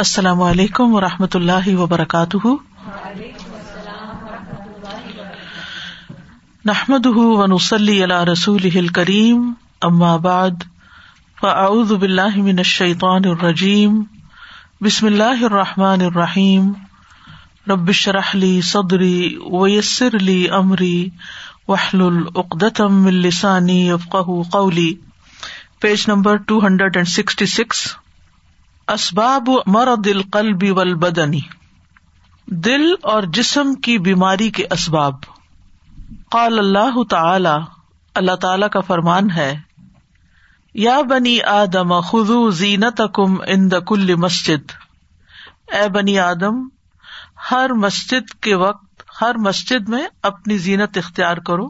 السلام علیکم و رحمۃ اللہ وبرکاتہ نحمد ونسلی علی رسول کریم اما بعد فاعوذ باللہ من الشیطان الرجیم بسم اللہ الرحمٰن الرحیم ربش رحلی صدری ویسر علی عمری وحل العقدم السانی افقہ قولی page number two hundred and sixty six اسباب مر دل قلبی دل اور جسم کی بیماری کے اسباب قال اللہ تعالی اللہ تعالی کا فرمان ہے یا بنی آدم خزو زینت کم ان د کل مسجد اے بنی آدم ہر مسجد کے وقت ہر مسجد میں اپنی زینت اختیار کرو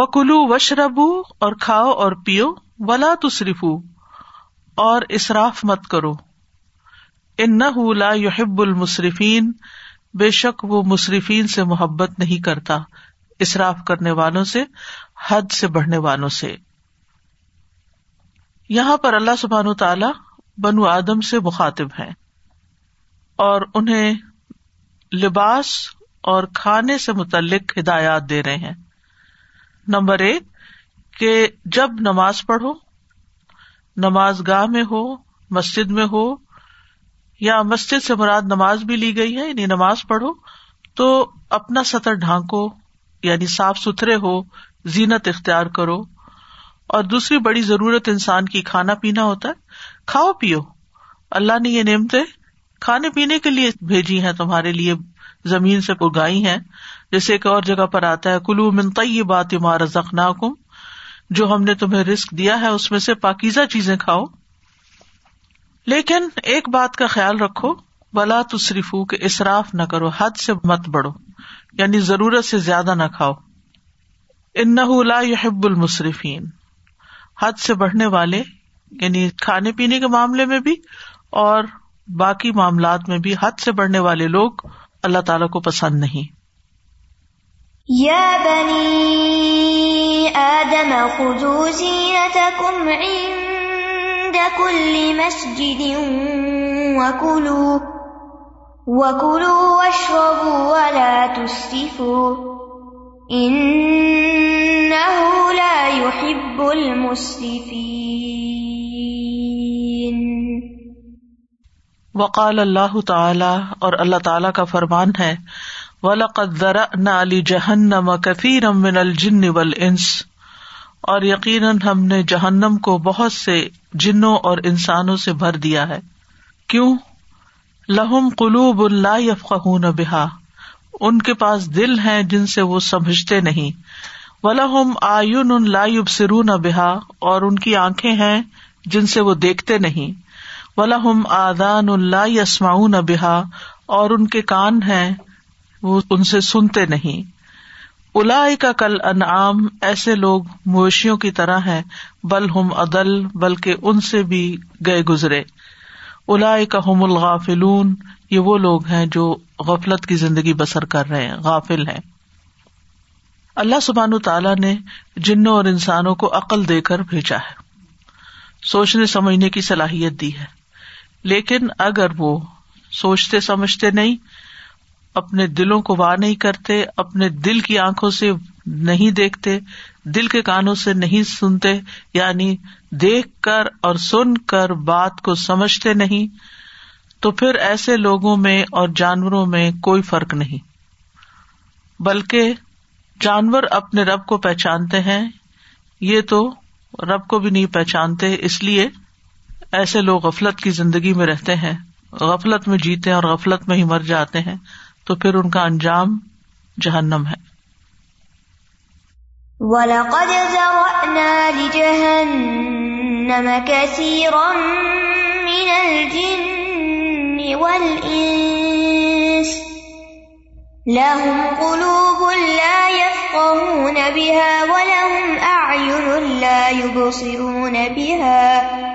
وہ کلو وشربو اور کھاؤ اور پیو ولا تو صرف اور اصراف مت کرو ان لا انب المصرفین بے شک وہ مصرفین سے محبت نہیں کرتا اصراف کرنے والوں سے حد سے بڑھنے والوں سے یہاں پر اللہ سبحان و تعالی بنو آدم سے مخاطب ہیں اور انہیں لباس اور کھانے سے متعلق ہدایات دے رہے ہیں نمبر ایک کہ جب نماز پڑھو نماز گاہ میں ہو مسجد میں ہو یا مسجد سے مراد نماز بھی لی گئی ہے یعنی نماز پڑھو تو اپنا سطر ڈھانکو یعنی صاف ستھرے ہو زینت اختیار کرو اور دوسری بڑی ضرورت انسان کی کھانا پینا ہوتا ہے کھاؤ پیو اللہ نے یہ نعمتیں کھانے پینے کے لیے بھیجی ہیں تمہارے لیے زمین سے اگائی ہیں جیسے ایک اور جگہ پر آتا ہے کلو منتعی بات عمار زخنا کم جو ہم نے تمہیں رسک دیا ہے اس میں سے پاکیزہ چیزیں کھاؤ لیکن ایک بات کا خیال رکھو بلا تصرف کہ اصراف نہ کرو حد سے مت بڑھو یعنی ضرورت سے زیادہ نہ کھاؤ يحب المصرفین حد سے بڑھنے والے یعنی کھانے پینے کے معاملے میں بھی اور باقی معاملات میں بھی حد سے بڑھنے والے لوگ اللہ تعالیٰ کو پسند نہیں يا بني آدم خذوا زينتكم عند كل مسجد وكلوا وكلوا واشربوا ولا تسرفوا إنه لا يحب المسرفين وقال اللہ تعالی اور اللہ تعالیٰ کا فرمان ہے ولاقر نہ علی جہنم کفیر جن انس اور یقیناً ہم نے جہنم کو بہت سے جنوں اور انسانوں سے بھر دیا ہے کیوں لہم قلوب اللہ افق بحا ان کے پاس دل ہے جن سے وہ سمجھتے نہیں و لہم آئن اللہ بحا اور ان کی آنکھیں ہیں جن سے وہ دیکھتے نہیں و لہم آدان اللاہ اسماون بحا اور ان کے کان ہیں وہ ان سے سنتے نہیں الا کا کل انعام ایسے لوگ مویشیوں کی طرح ہے بل ہم عدل بلکہ ان سے بھی گئے گزرے الا کا ہم الغافل یہ وہ لوگ ہیں جو غفلت کی زندگی بسر کر رہے ہیں غافل ہیں اللہ سبحان تعالیٰ نے جنوں اور انسانوں کو عقل دے کر بھیجا ہے سوچنے سمجھنے کی صلاحیت دی ہے لیکن اگر وہ سوچتے سمجھتے نہیں اپنے دلوں کو واہ نہیں کرتے اپنے دل کی آنکھوں سے نہیں دیکھتے دل کے کانوں سے نہیں سنتے یعنی دیکھ کر اور سن کر بات کو سمجھتے نہیں تو پھر ایسے لوگوں میں اور جانوروں میں کوئی فرق نہیں بلکہ جانور اپنے رب کو پہچانتے ہیں یہ تو رب کو بھی نہیں پہچانتے اس لیے ایسے لوگ غفلت کی زندگی میں رہتے ہیں غفلت میں جیتے ہیں اور غفلت میں ہی مر جاتے ہیں تو پھر ان کا انجام جہنم ہے لہم قُلُوبٌ لَا يَفْقَهُونَ بِهَا وَلَهُمْ أَعْيُنٌ لَا يُبْصِرُونَ بِهَا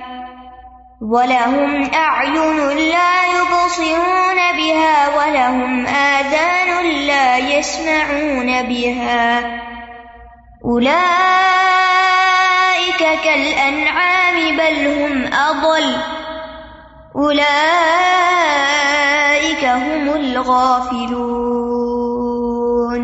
وَلَهُمْ أَعْيُنٌ لَا يُبْصِرُونَ بِهَا وَلَهُمْ آذَانٌ لَا يَسْمَعُونَ بِهَا أُولَئِكَ كَالْأَنْعَامِ بَلْ هُمْ أَضَلُ أُولَئِكَ هُمُ الْغَافِلُونَ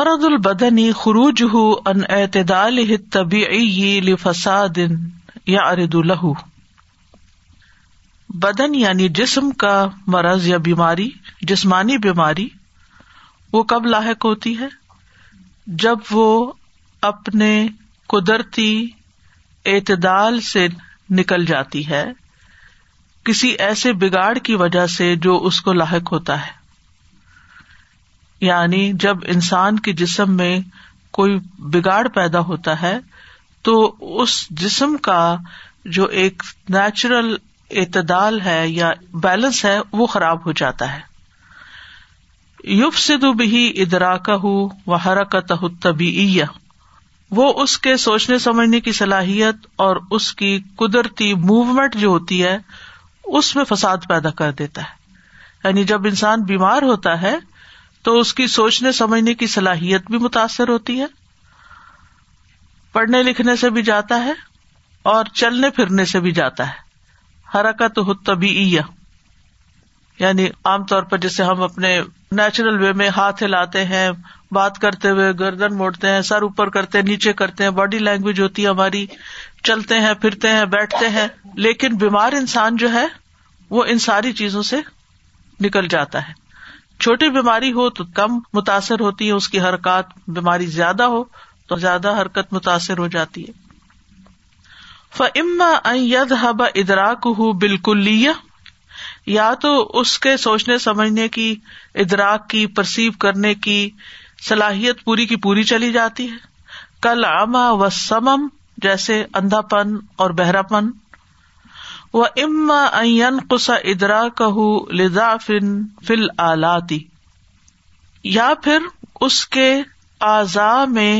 مرض البدن خروجه عن اعتدال الطبيعي لفساد یا ارد الہ بدن یعنی جسم کا مرض یا بیماری جسمانی بیماری وہ کب لاحق ہوتی ہے جب وہ اپنے قدرتی اعتدال سے نکل جاتی ہے کسی ایسے بگاڑ کی وجہ سے جو اس کو لاحق ہوتا ہے یعنی جب انسان کے جسم میں کوئی بگاڑ پیدا ہوتا ہے تو اس جسم کا جو ایک نیچرل اعتدال ہے یا بیلنس ہے وہ خراب ہو جاتا ہے یوف سدو بھی کا و حرکت طبی وہ اس کے سوچنے سمجھنے کی صلاحیت اور اس کی قدرتی موومینٹ جو ہوتی ہے اس میں فساد پیدا کر دیتا ہے یعنی جب انسان بیمار ہوتا ہے تو اس کی سوچنے سمجھنے کی صلاحیت بھی متاثر ہوتی ہے پڑھنے لکھنے سے بھی جاتا ہے اور چلنے پھرنے سے بھی جاتا ہے حرکت ہو تبھی یعنی عام طور پر جیسے ہم اپنے نیچرل وے میں ہاتھ ہلاتے ہیں بات کرتے ہوئے گردن موڑتے ہیں سر اوپر کرتے ہیں نیچے کرتے ہیں باڈی لینگویج ہوتی ہے ہماری چلتے ہیں پھرتے ہیں بیٹھتے ہیں لیکن بیمار انسان جو ہے وہ ان ساری چیزوں سے نکل جاتا ہے چھوٹی بیماری ہو تو کم متاثر ہوتی ہے اس کی حرکات بیماری زیادہ ہو تو زیادہ حرکت متاثر ہو جاتی ہے فما ید ہب ادراک ہُو بالکل یا تو اس کے سوچنے سمجھنے کی ادراک کی پرسیو کرنے کی صلاحیت پوری کی پوری چلی جاتی ہے کل عما و سمم جیسے اندھا پن اور بہرا پن و اما این قسا ادرا کہ لدا فن فل آلاتی یا پھر اس کے اعضاء میں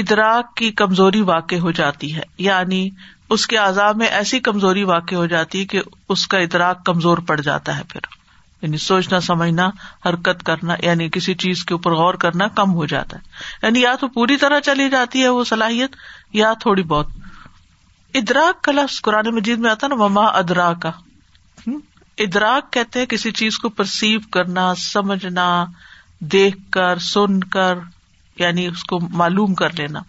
ادراک کی کمزوری واقع ہو جاتی ہے یعنی اس کے عذاب میں ایسی کمزوری واقع ہو جاتی ہے کہ اس کا ادراک کمزور پڑ جاتا ہے پھر یعنی سوچنا سمجھنا حرکت کرنا یعنی کسی چیز کے اوپر غور کرنا کم ہو جاتا ہے یعنی یا تو پوری طرح چلی جاتی ہے وہ صلاحیت یا تھوڑی بہت ادراک کا لفظ قرآن مجید میں آتا نا مما ادرا کا ادراک کہتے ہیں کسی چیز کو پرسیو کرنا سمجھنا دیکھ کر سن کر یعنی اس کو معلوم کر لینا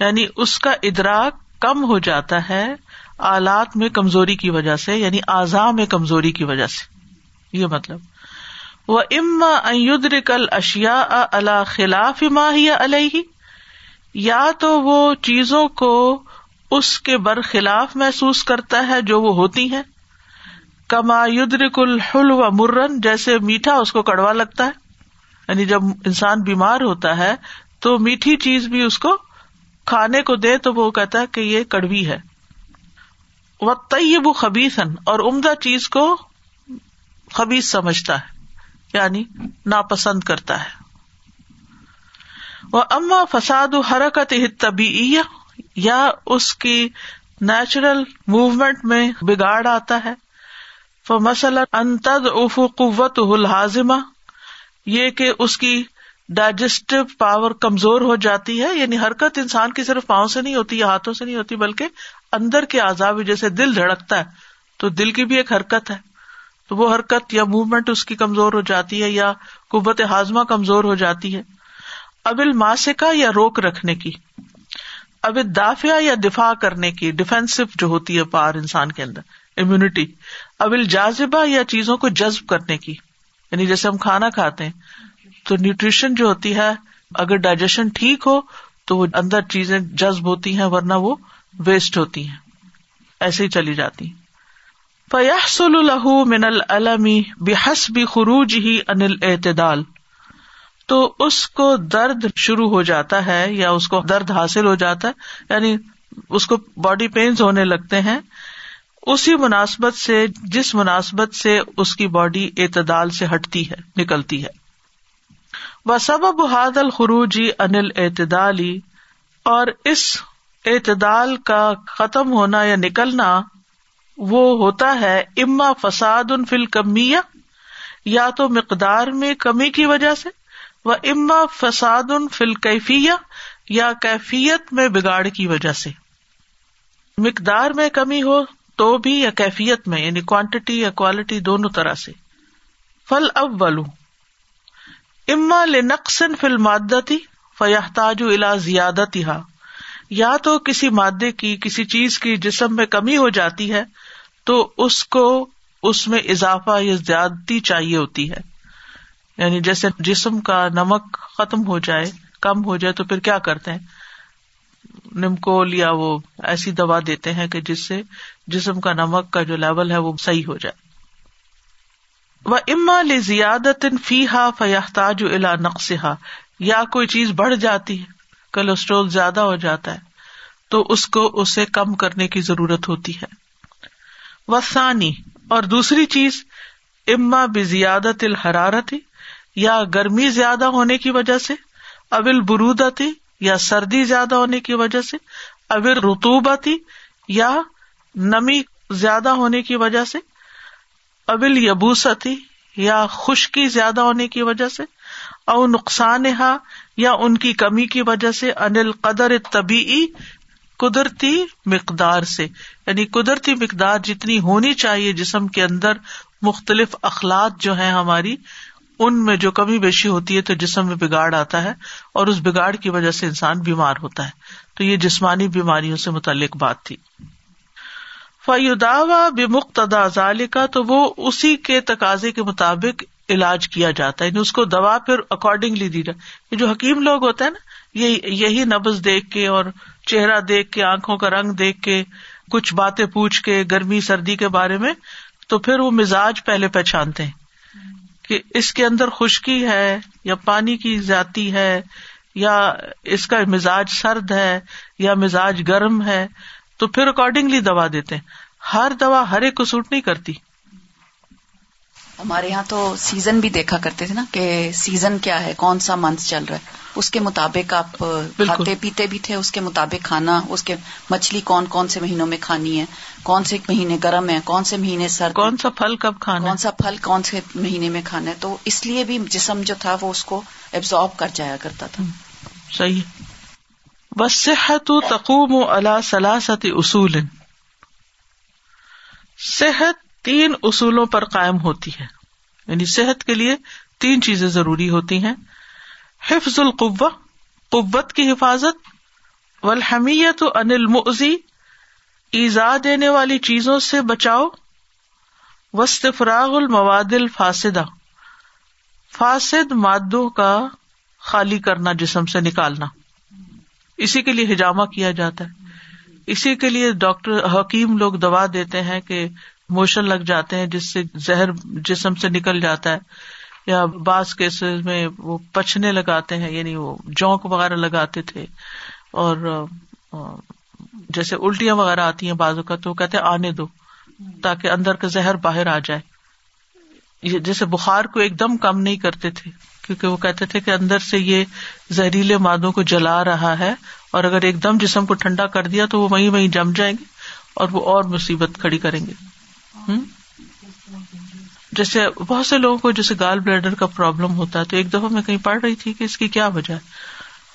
یعنی اس کا ادراک کم ہو جاتا ہے آلات میں کمزوری کی وجہ سے یعنی اعضاء میں کمزوری کی وجہ سے یہ مطلب وہ اما ایدر کل اشیا الا خلاف اما وہ چیزوں کو اس کے برخلاف محسوس کرتا ہے جو وہ ہوتی ہیں کما یدر کل و مرن جیسے میٹھا اس کو کڑوا لگتا ہے یعنی جب انسان بیمار ہوتا ہے تو میٹھی چیز بھی اس کو کھانے کو دے تو وہ کہتا ہے کہ یہ کڑوی ہے وہ تیب اور عمدہ چیز کو خبیز سمجھتا ہے یعنی ناپسند کرتا ہے وہ اما فساد و حرکت طبی یا اس کی نیچرل موومینٹ میں بگاڑ آتا ہے انتد اف الحاظمہ یہ کہ اس کی ڈائجسٹو پاور کمزور ہو جاتی ہے یعنی حرکت انسان کی صرف پاؤں سے نہیں ہوتی یا ہاتھوں سے نہیں ہوتی بلکہ اندر کے آزاد جیسے دل دھڑکتا ہے تو دل کی بھی ایک حرکت ہے تو وہ حرکت یا موومنٹ اس کی کمزور ہو جاتی ہے یا قبت ہاضمہ کمزور ہو جاتی ہے ابل ماسکا یا روک رکھنے کی اب دافیہ یا دفاع کرنے کی ڈیفینسو جو ہوتی ہے پار انسان کے اندر امیونٹی ابل جازبہ یا چیزوں کو جذب کرنے کی یعنی جیسے ہم کھانا کھاتے ہیں تو نیوٹریشن جو ہوتی ہے اگر ڈائجیشن ٹھیک ہو تو وہ اندر چیزیں جذب ہوتی ہیں ورنہ وہ ویسٹ ہوتی ہیں ایسے ہی چلی جاتی فیاحسول الحم من العلم بحس بھی خروج ہی انل اعتدال تو اس کو درد شروع ہو جاتا ہے یا اس کو درد حاصل ہو جاتا ہے یعنی اس کو باڈی پینس ہونے لگتے ہیں اسی مناسبت سے جس مناسبت سے اس کی باڈی اعتدال سے ہٹتی ہے نکلتی ہے وہ سبب حاد الخروجی انل اعتدالی اور اس اعتدال کا ختم ہونا یا نکلنا وہ ہوتا ہے اما فساد ان فل یا تو مقدار میں کمی کی وجہ سے وہ اما فساد ان فل کیفیا یا کیفیت میں بگاڑ کی وجہ سے مقدار میں کمی ہو تو بھی یا کیفیت میں یعنی کوانٹیٹی یا کوالٹی دونوں طرح سے فل فل اب ولو اما مادتی الا یا تو کسی مادے کی کسی چیز کی جسم میں کمی ہو جاتی ہے تو اس کو اس میں اضافہ یا زیادتی چاہیے ہوتی ہے یعنی جیسے جسم کا نمک ختم ہو جائے کم ہو جائے تو پھر کیا کرتے ہیں نمکول یا وہ ایسی دوا دیتے ہیں کہ جس سے جسم کا نمک کا جو لیول ہے وہ صحیح ہو جائے وہ اما لیادت فی ہا فیاحتاج الا نقص ہا یا کوئی چیز بڑھ جاتی ہے کولسٹرول زیادہ ہو جاتا ہے تو اس کو اسے کم کرنے کی ضرورت ہوتی ہے وہ اور دوسری چیز اما بزیادت الحرارت یا گرمی زیادہ ہونے کی وجہ سے اول بروتی یا سردی زیادہ ہونے کی وجہ سے ابر رتوبتی یا نمی زیادہ ہونے کی وجہ سے ابل یبوستی یا خشکی زیادہ ہونے کی وجہ سے او نقصان ہا یا ان کی کمی کی وجہ سے انل قدر طبی قدرتی مقدار سے یعنی قدرتی مقدار جتنی ہونی چاہیے جسم کے اندر مختلف اخلاق جو ہے ہماری ان میں جو کمی بیشی ہوتی ہے تو جسم میں بگاڑ آتا ہے اور اس بگاڑ کی وجہ سے انسان بیمار ہوتا ہے تو یہ جسمانی بیماریوں سے متعلق بات تھی فیوداوا بے مختال کا تو وہ اسی کے تقاضے کے مطابق علاج کیا جاتا ہے یعنی اس کو دوا پھر اکارڈنگلی دی جائے جو حکیم لوگ ہوتے ہیں نا یہی نبز دیکھ کے اور چہرہ دیکھ کے آنکھوں کا رنگ دیکھ کے کچھ باتیں پوچھ کے گرمی سردی کے بارے میں تو پھر وہ مزاج پہلے پہچانتے ہیں کہ اس کے اندر خشکی ہے یا پانی کی جاتی ہے یا اس کا مزاج سرد ہے یا مزاج گرم ہے تو پھر اکارڈنگلی دوا دیتے ہیں ہر دوا ہر ایک کو سوٹ نہیں کرتی ہمارے یہاں تو سیزن بھی دیکھا کرتے تھے نا کہ سیزن کیا ہے کون سا منتھ چل رہا ہے اس کے مطابق آپ کھاتے پیتے بھی تھے اس کے مطابق کھانا اس کے مچھلی کون کون سے مہینوں میں کھانی ہے کون سے مہینے گرم ہے کون سے مہینے سر کون سا پھل کب کھانا کون سا پھل کون سے مہینے میں کھانا ہے تو اس لیے بھی جسم جو تھا وہ اس کو ابزارب کر جایا کرتا تھا صحیح بس صحت و تقوب و اللہ سلاست اصول صحت تین اصولوں پر قائم ہوتی ہے یعنی صحت کے لیے تین چیزیں ضروری ہوتی ہیں حفظ قوت کی حفاظت ایزا دینے والی چیزوں سے بچاؤ وسطرا المواد الفاصدہ فاسد مادوں کا خالی کرنا جسم سے نکالنا اسی کے لیے ہجامہ کیا جاتا ہے اسی کے لیے ڈاکٹر حکیم لوگ دوا دیتے ہیں کہ موشن لگ جاتے ہیں جس سے زہر جسم سے نکل جاتا ہے یا بعض کیسز میں وہ پچنے لگاتے ہیں یعنی وہ جونک وغیرہ لگاتے تھے اور جیسے الٹیاں وغیرہ آتی ہیں بازو کا تو وہ کہتے آنے دو تاکہ اندر کا زہر باہر آ جائے جیسے بخار کو ایک دم کم نہیں کرتے تھے کیونکہ وہ کہتے تھے کہ اندر سے یہ زہریلے مادوں کو جلا رہا ہے اور اگر ایک دم جسم کو ٹھنڈا کر دیا تو وہ وہیں وہیں جم جائیں گے اور وہ اور مصیبت کھڑی کریں گے جیسے بہت سے لوگوں کو جیسے گال بلیڈر کا پرابلم ہوتا ہے تو ایک دفعہ میں کہیں پڑھ رہی تھی کہ اس کی کیا وجہ ہے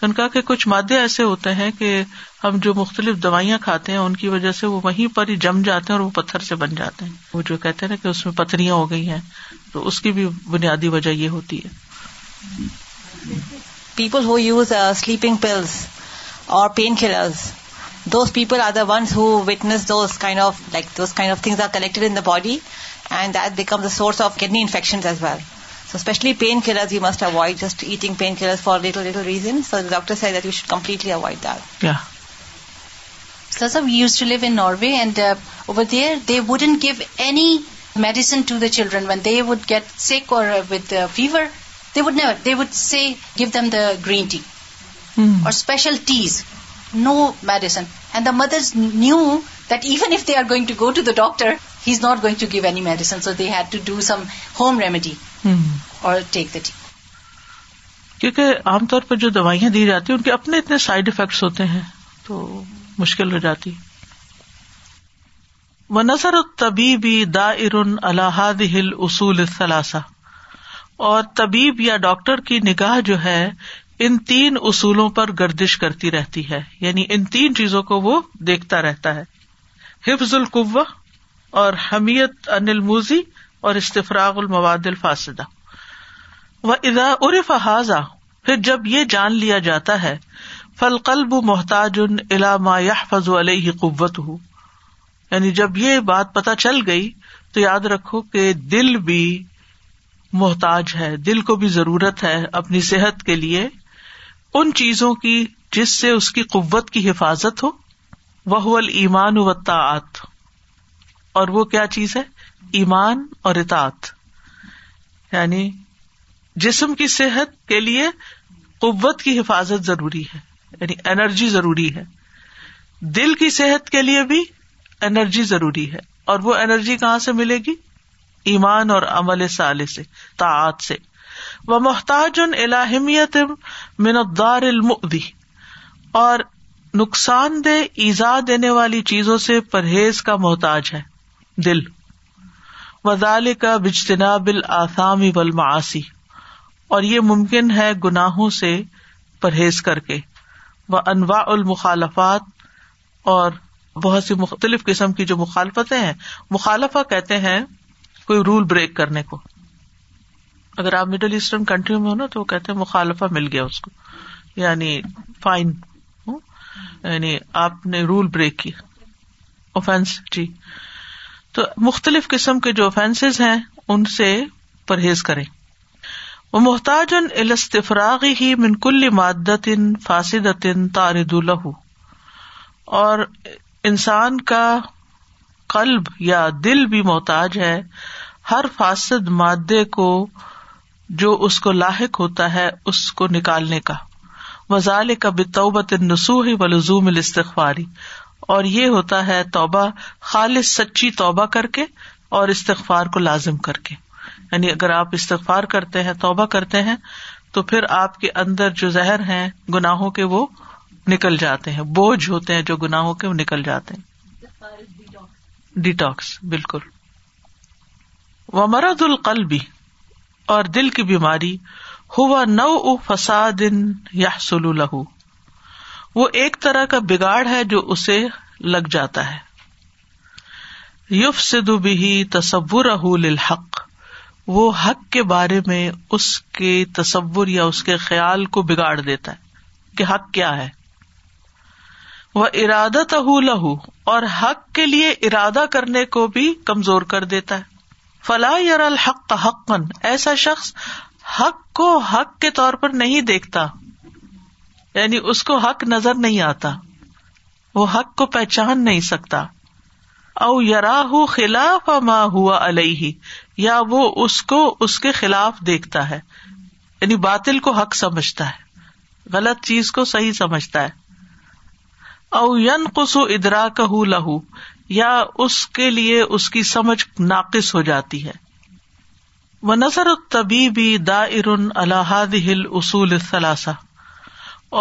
ان کا کہ کچھ مادے ایسے ہوتے ہیں کہ ہم جو مختلف دوائیاں کھاتے ہیں ان کی وجہ سے وہ وہیں پر ہی جم جاتے ہیں اور وہ پتھر سے بن جاتے ہیں وہ جو کہتے ہیں کہ اس میں پتھریاں ہو گئی ہیں تو اس کی بھی بنیادی وجہ یہ ہوتی ہے people who use sleeping pills اور pain colours those people are the ones who witness those کا body and become the source of kidney infection as well so especially painkillers just eating for so doctor give any medicine to the children when they would get sick with fever give them the green tea special teas no tea hmm. کیونکہ عام طور پر جو دوائیاں دی جاتی ہیں ان کے اپنے اتنے سائڈ افیکٹس ہوتے ہیں تو مشکل ہو جاتی و نثر تبیبی دا ارن الحاد ہل اصول اور طبیب یا ڈاکٹر کی نگاہ جو ہے ان تین اصولوں پر گردش کرتی رہتی ہے یعنی ان تین چیزوں کو وہ دیکھتا رہتا ہے حفظ القوا اور حمیت انل موزی اور استفراغ المواد و ادا حاضہ پھر جب یہ جان لیا جاتا ہے فل قلب محتاج ان علاما یا فض علیہ قوت ہو یعنی جب یہ بات پتہ چل گئی تو یاد رکھو کہ دل بھی محتاج ہے دل کو بھی ضرورت ہے اپنی صحت کے لیے ان چیزوں کی جس سے اس کی قوت کی حفاظت ہو وہ المان و تاعت اور وہ کیا چیز ہے ایمان اور اطاعت یعنی جسم کی صحت کے لیے قوت کی حفاظت ضروری ہے یعنی انرجی ضروری ہے دل کی صحت کے لیے بھی انرجی ضروری ہے اور وہ انرجی کہاں سے ملے گی ایمان اور عمل سالے سے تاعت سے و محتاج ان الدار المؤذی اور نقصان دہ ایزا دینے والی چیزوں سے پرہیز کا محتاج ہے دل وزال کا بجتناب الآسامی ولم آسی اور یہ ممکن ہے گناہوں سے پرہیز کر کے وہ انواع المخالفات اور بہت سی مختلف قسم کی جو مخالفتیں ہیں مخالفہ کہتے ہیں کوئی رول بریک کرنے کو اگر آپ مڈل ایسٹرن کنٹری میں ہو نا تو وہ کہتے مخالفہ مل گیا اس کو یعنی فائن یعنی آپ نے رول بریک کی اوفینس جی تو مختلف قسم کے جو اوفینس ہیں ان سے پرہیز کریں وہ محتاج ان الاستفراغی ہی منکل فاسد ان تارد الح اور انسان کا قلب یا دل بھی محتاج ہے ہر فاسد مادے کو جو اس کو لاحق ہوتا ہے اس کو نکالنے کا وزال کا بتوبت نسوح و لزوم الاستغفاری اور یہ ہوتا ہے توبہ خالص سچی توبہ کر کے اور استغفار کو لازم کر کے یعنی اگر آپ استغفار کرتے ہیں توبہ کرتے ہیں تو پھر آپ کے اندر جو زہر ہیں گناہوں کے وہ نکل جاتے ہیں بوجھ ہوتے ہیں جو گناہوں کے وہ نکل جاتے ہیں ڈیٹاکس بالکل و مرد القلبی اور دل کی بیماری ہوا نو او فساد وہ ایک طرح کا بگاڑ ہے جو اسے لگ جاتا ہے یوف بھی تصور حق وہ کے بارے میں اس کے تصور یا اس کے خیال کو بگاڑ دیتا ہے کہ حق کیا ہے وہ ارادہ تہو لہو اور حق کے لیے ارادہ کرنے کو بھی کمزور کر دیتا ہے فلا الحق حق حقن ایسا شخص حق کو حق کے طور پر نہیں دیکھتا یعنی اس کو حق نظر نہیں آتا وہ حق کو پہچان نہیں سکتا او یار خلاف ہوا یا وہ اس کو اس کے خلاف دیکھتا ہے یعنی باطل کو حق سمجھتا ہے غلط چیز کو صحیح سمجھتا ہے او یون قسو ادرا کہ یا اس کے لیے اس کی سمجھ ناقص ہو جاتی ہے وہ نثر الحاد ہل اصول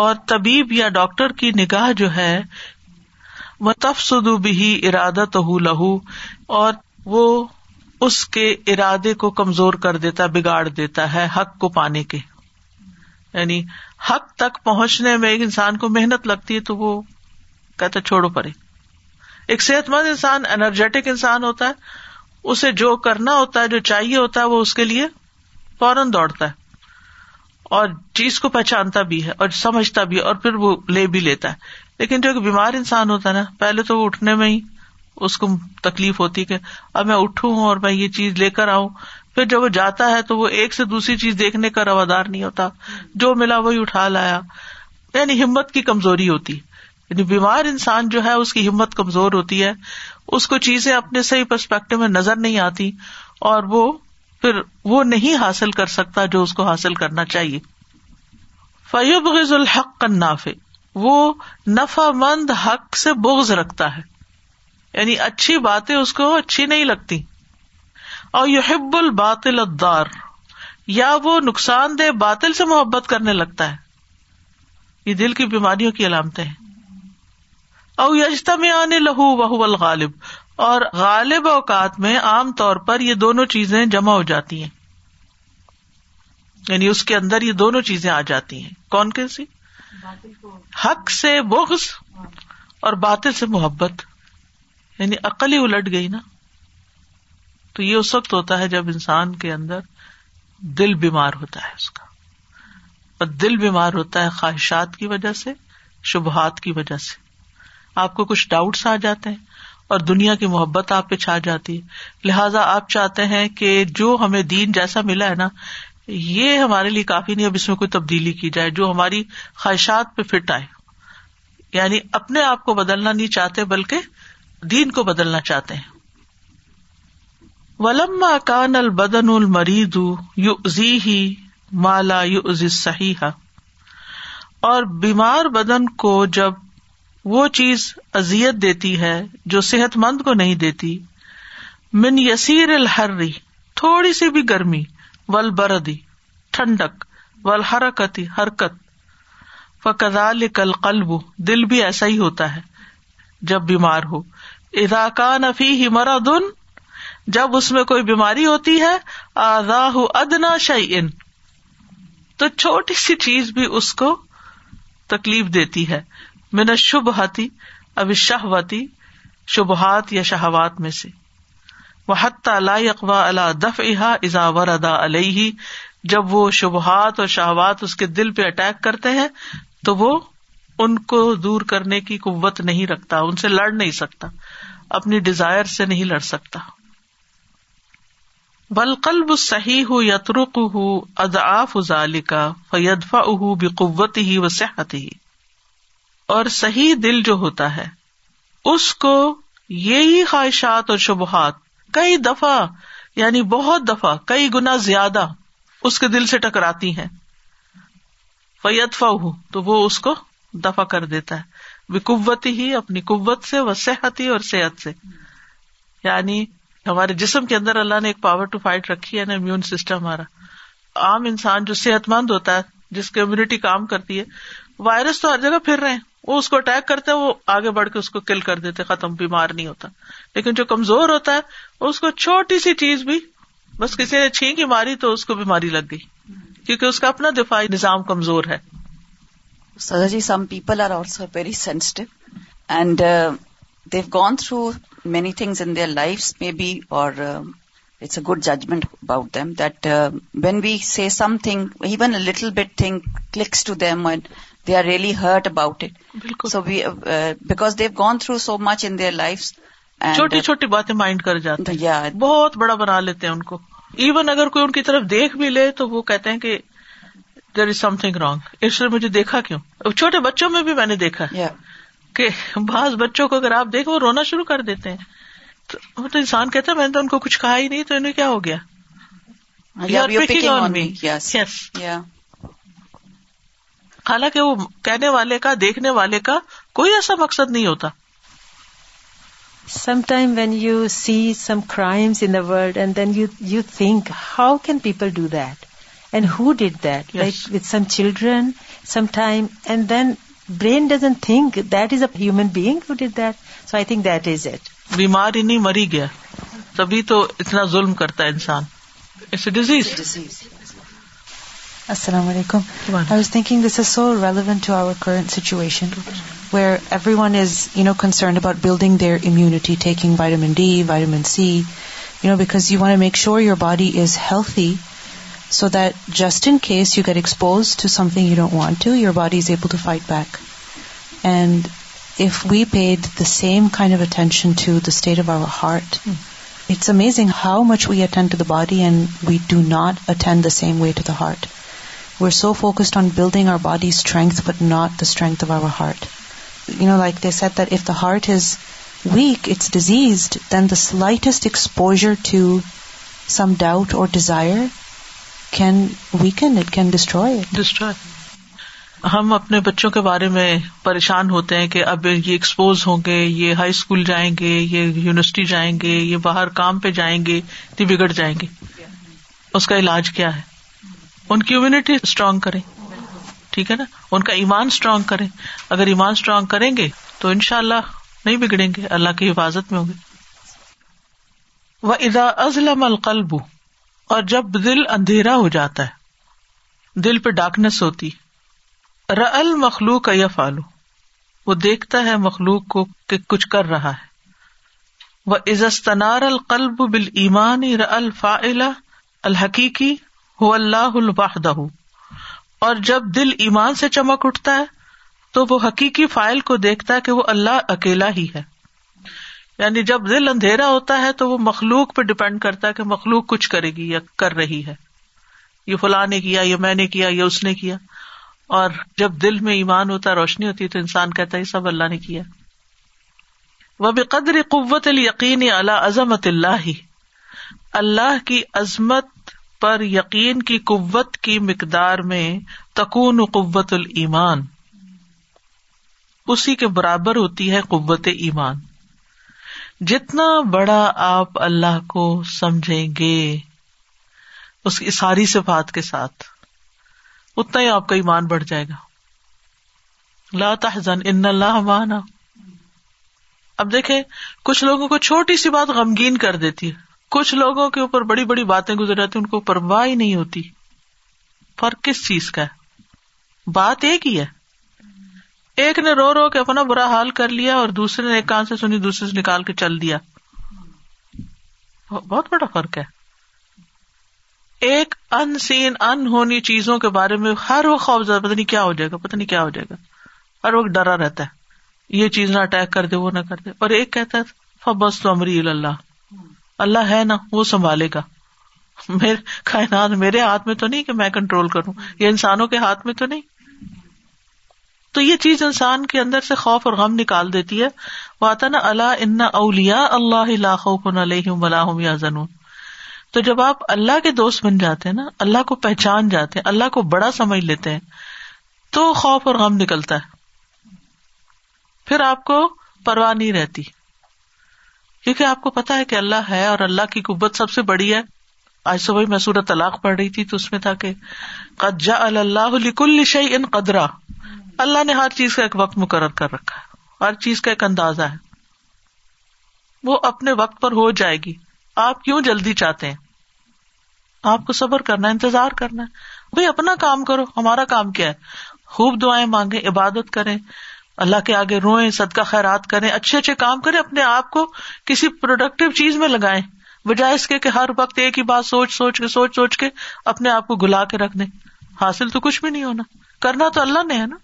اور طبیب یا ڈاکٹر کی نگاہ جو ہے وہ تفسد بھی ارادہ اور وہ اس کے ارادے کو کمزور کر دیتا بگاڑ دیتا ہے حق کو پانے کے یعنی حق تک پہنچنے میں ایک انسان کو محنت لگتی ہے تو وہ کہتا چھوڑو پڑے ایک صحت مند انسان انرجیٹک انسان ہوتا ہے اسے جو کرنا ہوتا ہے جو چاہیے ہوتا ہے وہ اس کے لیے فوراً دوڑتا ہے اور چیز کو پہچانتا بھی ہے اور سمجھتا بھی ہے اور پھر وہ لے بھی لیتا ہے لیکن جو بیمار انسان ہوتا ہے نا پہلے تو وہ اٹھنے میں ہی اس کو تکلیف ہوتی کہ اب میں اٹھوں اور میں یہ چیز لے کر آؤں پھر جب وہ جاتا ہے تو وہ ایک سے دوسری چیز دیکھنے کا روادار نہیں ہوتا جو ملا وہی اٹھا لایا یعنی ہمت کی کمزوری ہوتی یعنی بیمار انسان جو ہے اس کی ہمت کمزور ہوتی ہے اس کو چیزیں اپنے صحیح پرسپیکٹو میں نظر نہیں آتی اور وہ پھر وہ نہیں حاصل کر سکتا جو اس کو حاصل کرنا چاہیے فیوب غز الحق کنفے وہ مند حق سے بغض رکھتا ہے یعنی اچھی باتیں اس کو اچھی نہیں لگتی اور الباطل الدار یا وہ نقصان دہ باطل سے محبت کرنے لگتا ہے یہ دل کی بیماریوں کی علامتیں ہیں او یجتا لہو وہ الغالب اور غالب اوقات میں عام طور پر یہ دونوں چیزیں جمع ہو جاتی ہیں یعنی اس کے اندر یہ دونوں چیزیں آ جاتی ہیں کون کیسی حق سے بغض اور باطل سے محبت یعنی عقل ہی الٹ گئی نا تو یہ اس وقت ہوتا ہے جب انسان کے اندر دل بیمار ہوتا ہے اس کا اور دل بیمار ہوتا ہے خواہشات کی وجہ سے شبہات کی وجہ سے آپ کو کچھ ڈاؤٹس آ جاتے ہیں اور دنیا کی محبت آپ پہ چھا جاتی ہے لہٰذا آپ چاہتے ہیں کہ جو ہمیں دین جیسا ملا ہے نا یہ ہمارے لیے کافی نہیں اب اس میں کوئی تبدیلی کی جائے جو ہماری خواہشات پہ فٹ آئے یعنی اپنے آپ کو بدلنا نہیں چاہتے بلکہ دین کو بدلنا چاہتے ہیں ولما کان البدن المرید یو ازی ہی مالا یو از صحیح اور بیمار بدن کو جب وہ چیز ازیت دیتی ہے جو صحت مند کو نہیں دیتی من یسیر الحری تھوڑی سی بھی گرمی ول بردی ٹھنڈک ول حرکت کل قلب دل بھی ایسا ہی ہوتا ہے جب بیمار ہو ادا کا نفی دن جب اس میں کوئی بیماری ہوتی ہے ادنا شعی ان تو چھوٹی سی چیز بھی اس کو تکلیف دیتی ہے من شبہتی اب شہوتی شبہات یا شہوات میں سے وہتا اقوا اللہ دف احا ازاور ادا علیہ جب وہ شبہات اور شہوات اس کے دل پہ اٹیک کرتے ہیں تو وہ ان کو دور کرنے کی قوت نہیں رکھتا ان سے لڑ نہیں سکتا اپنی ڈیزائر سے نہیں لڑ سکتا بل قلب صحیح ہو یترک ہو ادآف ظالکا فیدفا فدفا اہ بے قوت ہی و صحت ہی اور صحیح دل جو ہوتا ہے اس کو یہی خواہشات اور شبہات کئی دفعہ یعنی بہت دفعہ کئی گنا زیادہ اس کے دل سے ٹکراتی ہیں فیت ہو تو وہ اس کو دفاع کر دیتا ہے وہ قوت ہی اپنی قوت سے صحت صحتی اور صحت سے یعنی ہمارے جسم کے اندر اللہ نے ایک پاور ٹو فائٹ رکھی ہے نا امیون سسٹم ہمارا عام انسان جو صحت مند ہوتا ہے جس کی امیونٹی کام کرتی ہے وائرس تو ہر جگہ پھر رہے ہیں وہ اس کو اٹیک کرتا ہے وہ آگے بڑھ کے اس کو کل کر دیتے ختم بیمار نہیں ہوتا لیکن جو کمزور ہوتا ہے اس کو چھوٹی سی چیز بھی بس کسی نے چھینکی ماری تو اس کو بیماری لگ گئی کیونکہ اس کا اپنا دفاعی نظام کمزور ہے sir ji some people are also very sensitive and they've gone through many things in their life maybe or it's a good judgment about them that when we see something even little bit thing clicks to them and they are really hurt about it so so because gone through much in their life چھوٹی uh, چھوٹی باتیں mind کر جاتے ہیں بہت بڑا بنا لیتے ہیں ان کو ایون اگر کوئی ان کی طرف دیکھ بھی لے تو وہ کہتے ہیں کہ there is something wrong اس نے مجھے دیکھا کیوں چھوٹے بچوں میں بھی میں نے دیکھا کہ بعض بچوں کو اگر آپ دیکھ وہ رونا شروع کر دیتے ہیں تو وہ تو انسان کہتا ہے میں نے تو ان کو کچھ کہا ہی نہیں تو انہیں کیا ہو گیا حالانکہ وہ کہنے والے کا دیکھنے والے کا کوئی ایسا مقصد نہیں ہوتا some time when you see some crime in world and then you you think how can people do that and who did that like with some children some time and then brain doesn't think that is a human being did that so I think that is it بیمار ہی نہیں مری گیا تبھی تو اتنا ظلم کرتا ہے انسان it's a disease disease Assalamu alaikum. I was thinking this is so relevant to our current situation where everyone is, concerned about building their immunity, taking vitamin D, vitamin C, because you want to make sure your body is healthy so that just in case you get exposed to something you don't want to, your body is able to fight back. And if we paid the same kind of attention to the state of our heart, hmm. it's amazing how much we attend to the body and we do not attend the same way to the heart. We are so focused on building our body strength but not the of our heart you know like they say that this the heart is weak it's diseased then the slightest exposure to some doubt or desire can it can destroy ہم اپنے بچوں کے بارے میں پریشان ہوتے ہیں کہ اب یہ ایکسپوز ہوں گے یہ ہائی اسکول جائیں گے یہ یونیورسٹی جائیں گے یہ باہر کام پہ جائیں گے یہ بگڑ جائیں گے اس کا علاج کیا ہے ان کی امیونٹی اسٹرانگ کریں ٹھیک ہے نا ان کا ایمان اسٹرانگ کریں اگر ایمان اسٹرانگ کریں گے تو ان شاء اللہ نہیں بگڑیں گے اللہ کی حفاظت میں ہوں گے وہ ادا ازلم القلب اور جب دل اندھیرا ہو جاتا ہے دل پہ ڈارکنیس ہوتی ر المخلوق وہ دیکھتا ہے مخلوق کو کہ کچھ کر رہا ہے وہ عزستنار القلب بال ایمانی الحقیقی ہو اللہ الباحد اور جب دل ایمان سے چمک اٹھتا ہے تو وہ حقیقی فائل کو دیکھتا ہے کہ وہ اللہ اکیلا ہی ہے یعنی جب دل اندھیرا ہوتا ہے تو وہ مخلوق پہ ڈپینڈ کرتا ہے کہ مخلوق کچھ کرے گی یا کر رہی ہے یہ فلاں نے کیا یہ میں نے کیا یہ اس نے کیا اور جب دل میں ایمان ہوتا ہے روشنی ہوتی تو انسان کہتا ہے سب اللہ نے کیا وہ قدر قوت القین اللہ عظمت اللہ اللہ کی عظمت پر یقین کی قوت کی مقدار میں تکون قوت المان اسی کے برابر ہوتی ہے قوت ایمان جتنا بڑا آپ اللہ کو سمجھیں گے اس کی ساری صفات کے ساتھ اتنا ہی آپ کا ایمان بڑھ جائے گا تحزن ان اللہ مانا اب دیکھیں کچھ لوگوں کو چھوٹی سی بات غمگین کر دیتی ہے کچھ لوگوں کے اوپر بڑی بڑی باتیں گزر جاتی ان کو پرواہ ہی نہیں ہوتی فرق کس چیز کا ہے بات ایک ہی ہے ایک نے رو رو کے اپنا برا حال کر لیا اور دوسرے نے ایک کان سے سنی دوسرے سے نکال کے چل دیا بہت بڑا فرق ہے ایک ان سین ان ہونی چیزوں کے بارے میں ہر وہ زیادہ پتہ نہیں کیا ہو جائے گا پتہ نہیں کیا ہو جائے گا ہر وقت ڈرا رہتا ہے یہ چیز نہ اٹیک کر دے وہ نہ کر دے اور ایک کہتا ہے فبس تو امری اللہ اللہ ہے نا وہ سنبھالے گا میرے کائنات میرے ہاتھ میں تو نہیں کہ میں کنٹرول کروں یہ انسانوں کے ہاتھ میں تو نہیں تو یہ چیز انسان کے اندر سے خوف اور غم نکال دیتی ہے وہ آتا نا اللہ ان اولیا اللہ خن علیہم مل یا زنون تو جب آپ اللہ کے دوست بن جاتے ہیں نا اللہ کو پہچان جاتے ہیں اللہ کو بڑا سمجھ لیتے ہیں تو خوف اور غم نکلتا ہے پھر آپ کو پرواہ نہیں رہتی کیونکہ آپ کو پتا ہے کہ اللہ ہے اور اللہ کی قبت سب سے بڑی ہے آج صبح میں سورت طلاق پڑھ رہی تھی تو اس میں تھا کہ قجا اللہ لکل شعی ان قدرا اللہ نے ہر چیز کا ایک وقت مقرر کر رکھا ہے ہر چیز کا ایک اندازہ ہے وہ اپنے وقت پر ہو جائے گی آپ کیوں جلدی چاہتے ہیں آپ کو صبر کرنا ہے انتظار کرنا ہے بھائی اپنا کام کرو ہمارا کام کیا ہے خوب دعائیں مانگے عبادت کریں اللہ کے آگے روئیں صدقہ خیرات کریں اچھے اچھے کام کریں اپنے آپ کو کسی پروڈکٹیو چیز میں لگائیں بجائے اس کے ہر وقت ایک ہی بات سوچ سوچ کے سوچ سوچ کے اپنے آپ کو گلا کے رکھ دیں حاصل تو کچھ بھی نہیں ہونا کرنا تو اللہ نے ہے نا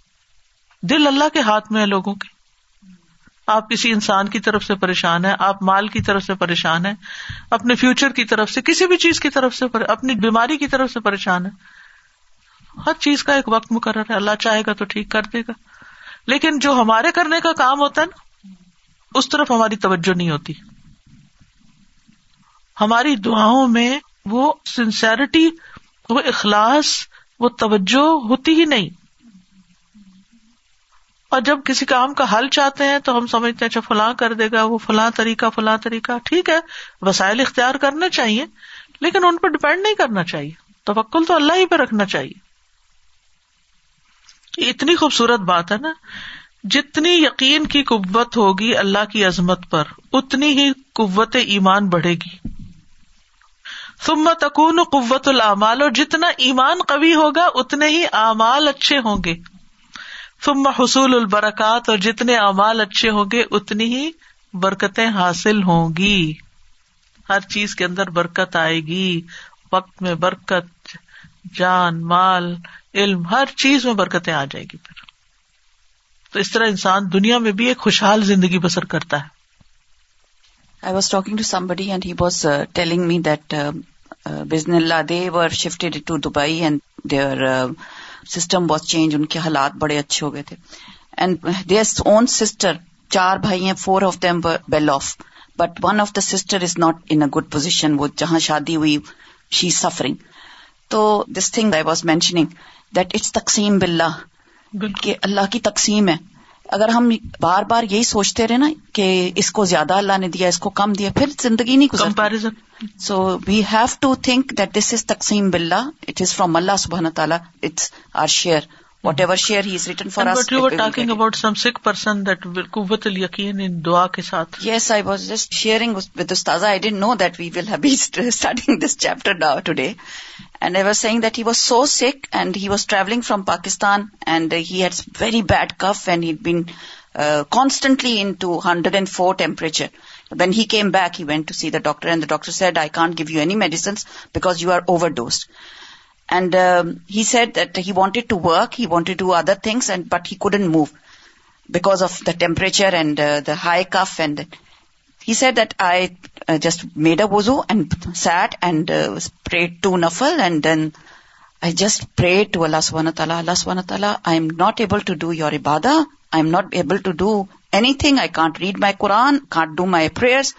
دل اللہ کے ہاتھ میں ہے لوگوں کے آپ کسی انسان کی طرف سے پریشان ہے آپ مال کی طرف سے پریشان ہے اپنے فیوچر کی طرف سے کسی بھی چیز کی طرف سے اپنی بیماری کی طرف سے پریشان ہے ہر چیز کا ایک وقت مقرر ہے اللہ چاہے گا تو ٹھیک کر دے گا لیکن جو ہمارے کرنے کا کام ہوتا ہے نا اس طرف ہماری توجہ نہیں ہوتی ہماری دعاؤں میں وہ سنسرٹی وہ اخلاص وہ توجہ ہوتی ہی نہیں اور جب کسی کام کا حل چاہتے ہیں تو ہم سمجھتے ہیں اچھا فلاں کر دے گا وہ فلاں طریقہ فلاں طریقہ ٹھیک ہے وسائل اختیار کرنا چاہیے لیکن ان پر ڈپینڈ نہیں کرنا چاہیے توکل تو اللہ ہی پہ رکھنا چاہیے اتنی خوبصورت بات ہے نا جتنی یقین کی قوت ہوگی اللہ کی عظمت پر اتنی ہی قوت ایمان بڑھے گی سمت تکون قوت العمال اور جتنا ایمان قوی ہوگا اتنے ہی اعمال اچھے ہوں گے ثم حصول البرکات اور جتنے اعمال اچھے ہوں گے اتنی ہی برکتیں حاصل ہوں گی ہر چیز کے اندر برکت آئے گی وقت میں برکت جان مال علم ہر چیز میں برکتیں آ جائے گی پھر تو اس طرح انسان دنیا میں بھی ایک خوشحال زندگی بسر کرتا ہے I was talking to somebody and he was telling me that بزن Allah they were shifted to Dubai and their system was change ان کے حالات بڑے اچھے ہو گئے تھے اینڈ دیئر اون سسٹر چار بھائی ہیں four of them well off but one of the sister is not in a good position وہ جہاں شادی ہوئی شی سفرنگ تو this thing I was mentioning that it's تقسیم بلا کہ اللہ کی تقسیم ہے اگر ہم بار بار یہی سوچتے رہے نا کہ اس کو زیادہ اللہ نے دیا اس کو کم دیا پھر زندگی نہیں کچھ so we have to think that this is تقسیم باللہ اٹ از فرام اللہ سبحان تعالیٰ it's our share whatever share he is written for from you talk about دعا کے ساتھ yes I was just sharing know that we starting this chapter the today And they were saying that he was so sick and he was traveling from Pakistan and he had very bad cough and he'd been uh, constantly into 104 temperature. When he came back, he went to see the doctor and the doctor said, I can't give you any medicines because you are overdosed. And um, he said that he wanted to work, he wanted to do other things, but he couldn't move because of the temperature and uh, the high cough. And he said that I just made a wuzu and sat and pray two نفل and then I just pray to اللہ سبحانہ تعالیٰ اللہ سبحانہ تعالیٰ I am not able to do your a I am not able to do anything I can't read my Quran can't do my prayers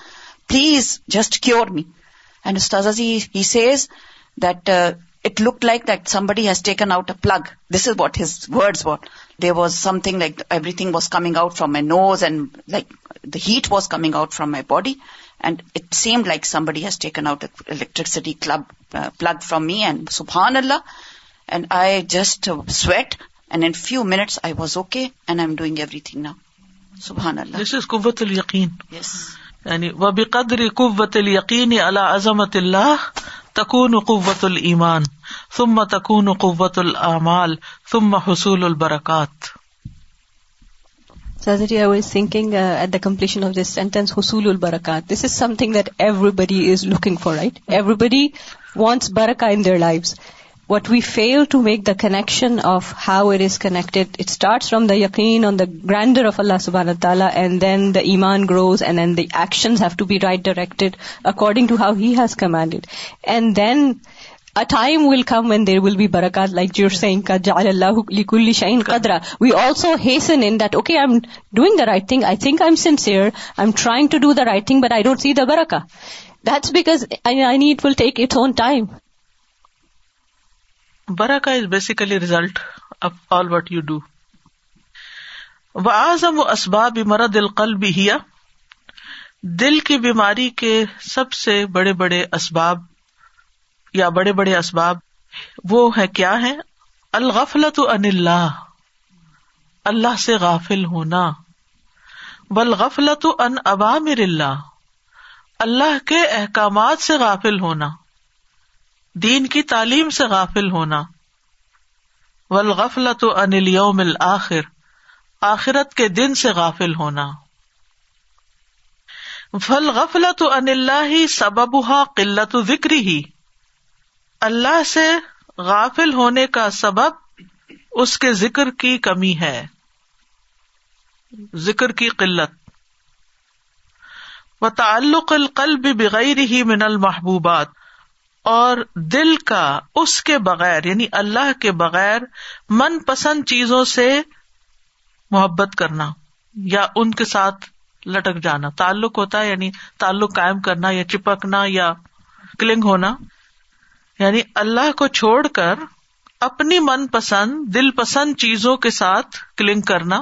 please just cure me and استاذ he says that it look like that somebody has taken out a plug this is what his words what the was something like everything was coming out from my nose and like the heat was coming out from my body and it seem like somebody electricity club plug from me and سبحان Allah and I just sweat and in few minutes I was okay and I am doing everything نا سبحان اللہ دس از قوت القین یس یعنی و بے قدر قوت القین اللہ اظہت اللہ تکون قوت المان سمہ تکون قوت العمال سمہ حصول البرکات برکا this is something that everybody is looking for right everybody wants Barkha in life what we fail to make the connection of how our is connected it starts from the یقین آن دا گرانڈر آف اللہ سبح اللہ تعالیٰ and then the ایمان grows and then the action according to how has commanded and then اسباب مرد دل قل بھی دل کی بیماری کے سب سے بڑے بڑے اسباب یا بڑے بڑے اسباب وہ ہے کیا ہے الغفلت ان اللہ اللہ سے غافل ہونا بلغفلت ان عوامر اللہ اللہ کے احکامات سے غافل ہونا دین کی تعلیم سے غافل ہونا ولغفلت انل یوم آخر آخرت کے دن سے غافل ہونا فل غفلت ان اللہ ہی سبب ہا قلت و ذکری ہی اللہ سے غافل ہونے کا سبب اس کے ذکر کی کمی ہے ذکر کی قلت و تعلق بغیر ہی من المحبوبات اور دل کا اس کے بغیر یعنی اللہ کے بغیر من پسند چیزوں سے محبت کرنا یا ان کے ساتھ لٹک جانا تعلق ہوتا ہے یعنی تعلق قائم کرنا یا چپکنا یا کلنگ ہونا یعنی اللہ کو چھوڑ کر اپنی من پسند دل پسند چیزوں کے ساتھ کلنگ کرنا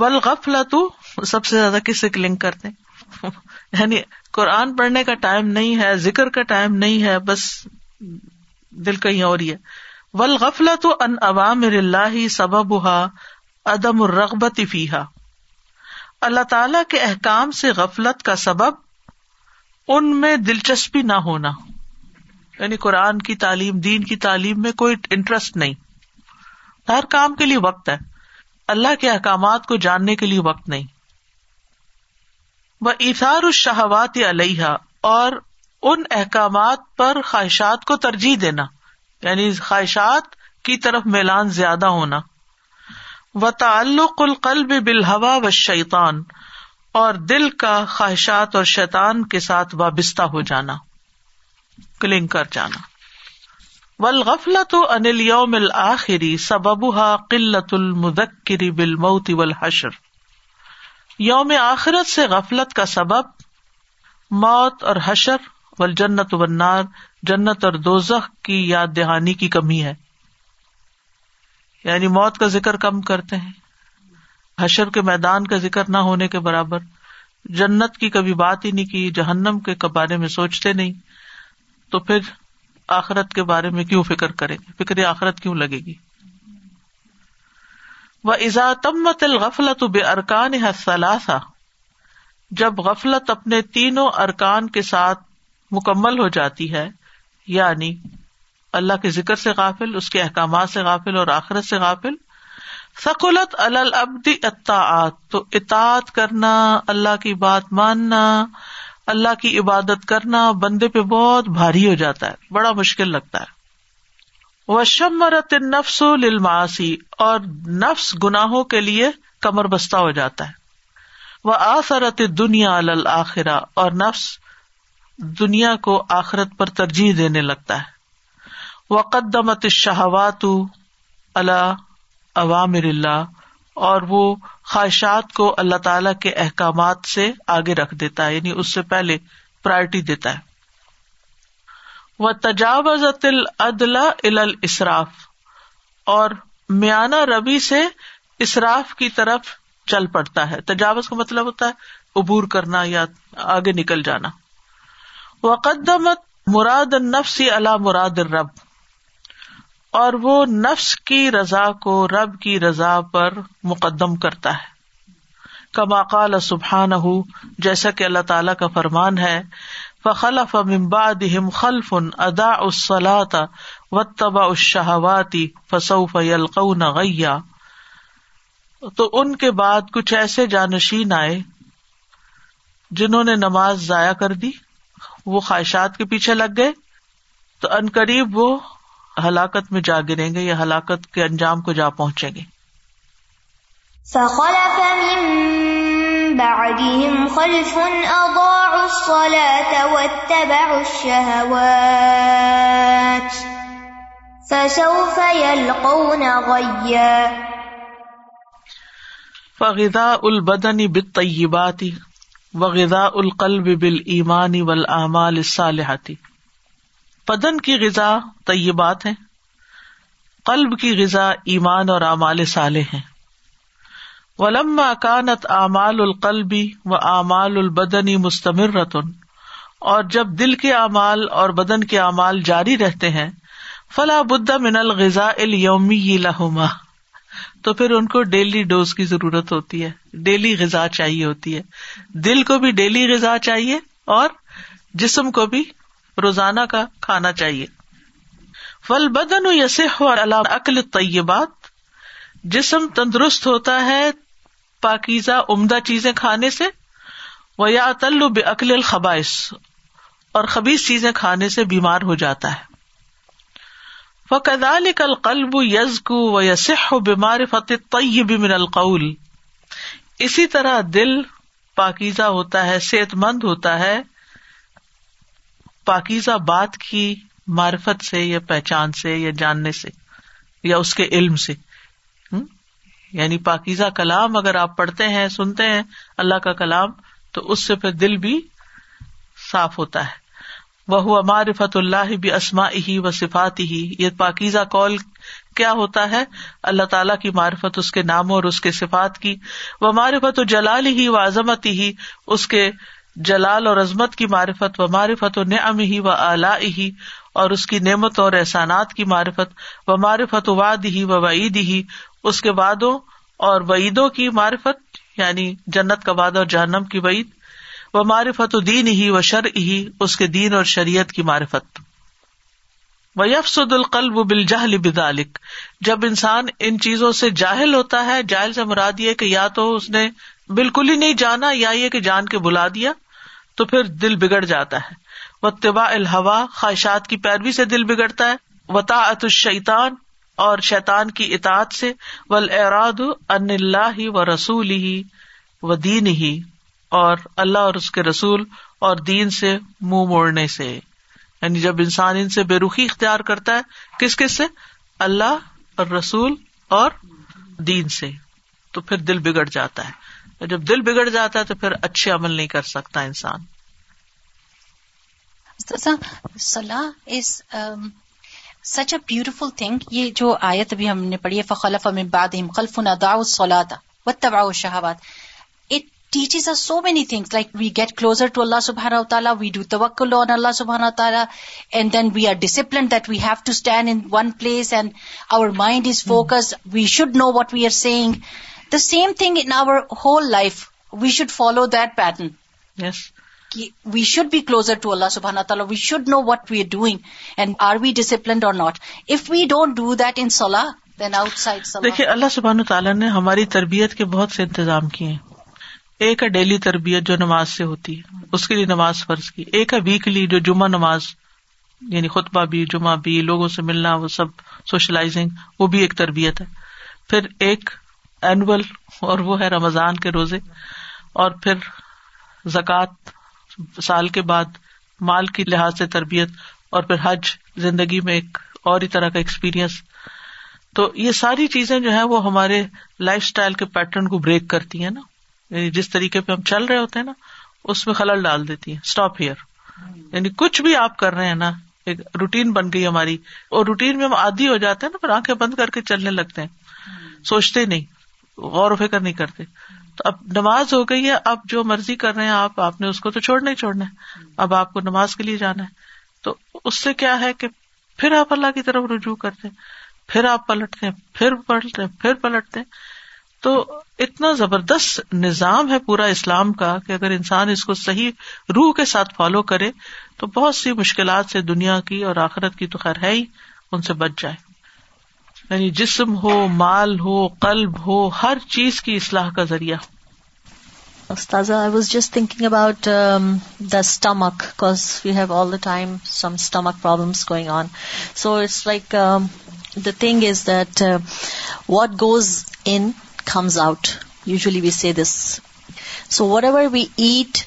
ولغف تو سب سے زیادہ کس سے کلنگ کرتے یعنی قرآن پڑھنے کا ٹائم نہیں ہے ذکر کا ٹائم نہیں ہے بس دل کہیں اور ہی ہے ولغفلا تو ان عوام اللہ سبب ہا ادم الرغبت فی ہا اللہ تعالی کے احکام سے غفلت کا سبب ان میں دلچسپی نہ ہونا یعنی قرآن کی تعلیم دین کی تعلیم میں کوئی انٹرسٹ نہیں ہر کام کے لیے وقت ہے اللہ کے احکامات کو جاننے کے لیے وقت نہیں وہ اثار الشہوات یا اور ان احکامات پر خواہشات کو ترجیح دینا یعنی خواہشات کی طرف میلان زیادہ ہونا و تعلق القلب بل ہوا و شیطان اور دل کا خواہشات اور شیطان کے ساتھ وابستہ ہو جانا کلنگ کر جانا ولغفلا تو انل یوم آخری سبب المدکری بل موتی حشر یوم آخرت سے غفلت کا سبب موت اور حشر و جنت وار جنت اور دوزخ کی یاد دہانی کی کمی ہے یعنی موت کا ذکر کم کرتے ہیں حشر کے میدان کا ذکر نہ ہونے کے برابر جنت کی کبھی بات ہی نہیں کی جہنم کے بارے میں سوچتے نہیں تو پھر آخرت کے بارے میں کیوں فکر کریں گے فکر آخرت کیوں لگے گی وہ غفلت بے ارکان جب غفلت اپنے تینوں ارکان کے ساتھ مکمل ہو جاتی ہے یعنی اللہ کے ذکر سے غافل اس کے احکامات سے غافل اور آخرت سے غافل سکولت البدی اطاعت تو اطاط کرنا اللہ کی بات ماننا اللہ کی عبادت کرنا بندے پہ بہت بھاری ہو جاتا ہے بڑا مشکل لگتا ہے نفس نفس اور گناہوں کے لیے کمر بستہ ہو جاتا ہے وہ آسرت دنیا الآخرہ اور نفس دنیا کو آخرت پر ترجیح دینے لگتا ہے وہ قدمت شہوات اللہ عوامر اللہ اور وہ خواہشات کو اللہ تعالی کے احکامات سے آگے رکھ دیتا ہے یعنی اس سے پہلے پرائرٹی دیتا ہے وہ تجاوز الاسراف اور میانہ ربی سے اصراف کی طرف چل پڑتا ہے تجاوز کا مطلب ہوتا ہے عبور کرنا یا آگے نکل جانا وقدمت مراد نفسی اللہ مراد رب اور وہ نفس کی رضا کو رب کی رضا پر مقدم کرتا ہے کما کال سبحان ہو جیسا کہ اللہ تعالی کا فرمان ہے خلف ادا شہواتی فصوف تو ان کے بعد کچھ ایسے جانشین آئے جنہوں نے نماز ضائع کر دی وہ خواہشات کے پیچھے لگ گئے تو ان قریب وہ ہلاکت میں جا گریں گے یا ہلاکت کے انجام کو جا پہنچیں گے فخلف من بعدهم خلف الصلاة واتبعوا الشهوات فسوف يلقون غيا فغذاء البدن بالطيبات وغذاء القلب بالإيمان امال سالحاطی بدن کی غذا طیبات ہیں ہے قلب کی غذا ایمان اور اعمال اعمال اعمال ہیں القلبی و البدنی مستمر رتن اور جب دل کے اعمال اور بدن کے اعمال جاری رہتے ہیں بدھ من الغذا الومی لہما تو پھر ان کو ڈیلی ڈوز کی ضرورت ہوتی ہے ڈیلی غذا چاہیے ہوتی ہے دل کو بھی ڈیلی غذا چاہیے اور جسم کو بھی روزانہ کا کھانا چاہیے بدن عقل طیبات جسم تندرست ہوتا ہے پاکیزہ عمدہ چیزیں کھانے سے و بے عقل القبائش اور خبیز چیزیں کھانے سے بیمار ہو جاتا ہے وہ کدال قلقلب یزک و یسح و بیمار فتح طیب من القول اسی طرح دل پاکیزہ ہوتا ہے صحت مند ہوتا ہے پاکیزہ بات کی معرفت سے یا پہچان سے یا جاننے سے یا اس کے علم سے یعنی پاکیزہ کلام اگر آپ پڑھتے ہیں سنتے ہیں اللہ کا کلام تو اس سے پھر دل بھی صاف ہوتا ہے وہ ہوا معرفت اللہ بھی اسما ہی و صفات ہی یہ پاکیزہ کال کیا ہوتا ہے اللہ تعالیٰ کی معرفت اس کے ناموں اور اس کے صفات کی وہ معرفت و جلال ہی و عظمت ہی اس کے جلال اور عظمت کی معرفت و معرفت و الا ہی اور اس کی نعمت اور احسانات کی معرفت و و واد ہی و وعید ہی اس کے وادوں اور وعیدوں کی معرفت یعنی جنت کا واد اور جہنم کی وعید و معرفت و دین ہی و شر ہی اس کے دین اور شریعت کی معرفت و یفسد القلب بل جہل بدالک جب انسان ان چیزوں سے جاہل ہوتا ہے جاہل سے یہ کہ یا تو اس نے بالکل ہی نہیں جانا یا یہ کہ جان کے بلا دیا تو پھر دل بگڑ جاتا ہے وہ طباء الحوا خواہشات کی پیروی سے دل بگڑتا ہے وطاط الشیتان اور شیتان کی اطاط سے ول اراد ان اللہ ہی ہی و و رسول دین اور اللہ اور اس کے رسول اور دین سے منہ مو موڑنے سے یعنی جب انسان ان سے بے رخی اختیار کرتا ہے کس کس سے اللہ اور رسول اور دین سے تو پھر دل بگڑ جاتا ہے جب دل بگڑ جاتا ہے تو پھر اچھے عمل نہیں کر سکتا انسان سچ اے بیوٹیفل تھنگ یہ جو آیت بھی ہم نے پڑھی ہے فخلف امباد teaches the so many things like we get closer to اللہ سبحان تعالیٰ وی ڈو توکل آن اللہ سبحان تعالیٰ and then we are discipline that we have to stand in one place and our mind is focus we should know what we are seeing the same thing in our whole life we should follow that pattern we should be closer to اللہ تعالیٰ we should know what we are doing and are we disciplined or not if we don't do that in then outside دیکھیے اللہ سبحان تعالیٰ نے ہماری تربیت کے بہت سے انتظام کیے ہیں ایک ہے ڈیلی تربیت جو نماز سے ہوتی ہے اس کے لیے نماز فرض کی ایک ہے ویکلی جو جمعہ نماز یعنی خطبہ بھی جمعہ بھی لوگوں سے ملنا وہ سب سوشلائزنگ وہ بھی ایک تربیت ہے پھر ایک اینول اور وہ ہے رمضان کے روزے اور پھر زکوٰۃ سال کے بعد مال کی لحاظ سے تربیت اور پھر حج زندگی میں ایک اور ہی طرح کا ایکسپیرئنس تو یہ ساری چیزیں جو ہے وہ ہمارے لائف اسٹائل کے پیٹرن کو بریک کرتی ہیں نا یعنی جس طریقے پہ ہم چل رہے ہوتے ہیں نا اس میں خلل ڈال دیتی ہیں اسٹاپ ہیئر یعنی کچھ بھی آپ کر رہے ہیں نا ایک روٹین بن گئی ہماری اور روٹین میں ہم آدھی ہو جاتے ہیں نا پھر آنکھیں بند کر کے چلنے لگتے ہیں سوچتے نہیں غور و فکر نہیں کرتے تو اب نماز ہو گئی ہے اب جو مرضی کر رہے ہیں آپ آپ نے اس کو تو چھوڑنا ہی چھوڑنا ہے اب آپ کو نماز کے لیے جانا ہے تو اس سے کیا ہے کہ پھر آپ اللہ کی طرف رجوع کرتے ہیں پھر آپ پلٹتے ہیں پھر پلٹتے ہیں پھر پلٹتے ہیں تو اتنا زبردست نظام ہے پورا اسلام کا کہ اگر انسان اس کو صحیح روح کے ساتھ فالو کرے تو بہت سی مشکلات سے دنیا کی اور آخرت کی تو خیر ہے ہی ان سے بچ جائے یعنی جسم ہو مال ہو قلب ہو ہر چیز کی اصلاح کا ذریعہ استاذ I was just thinking about the stomach because we have all the time some stomach problem on so it's like the thing is that what goes in comes out usually we see this so whatever we eat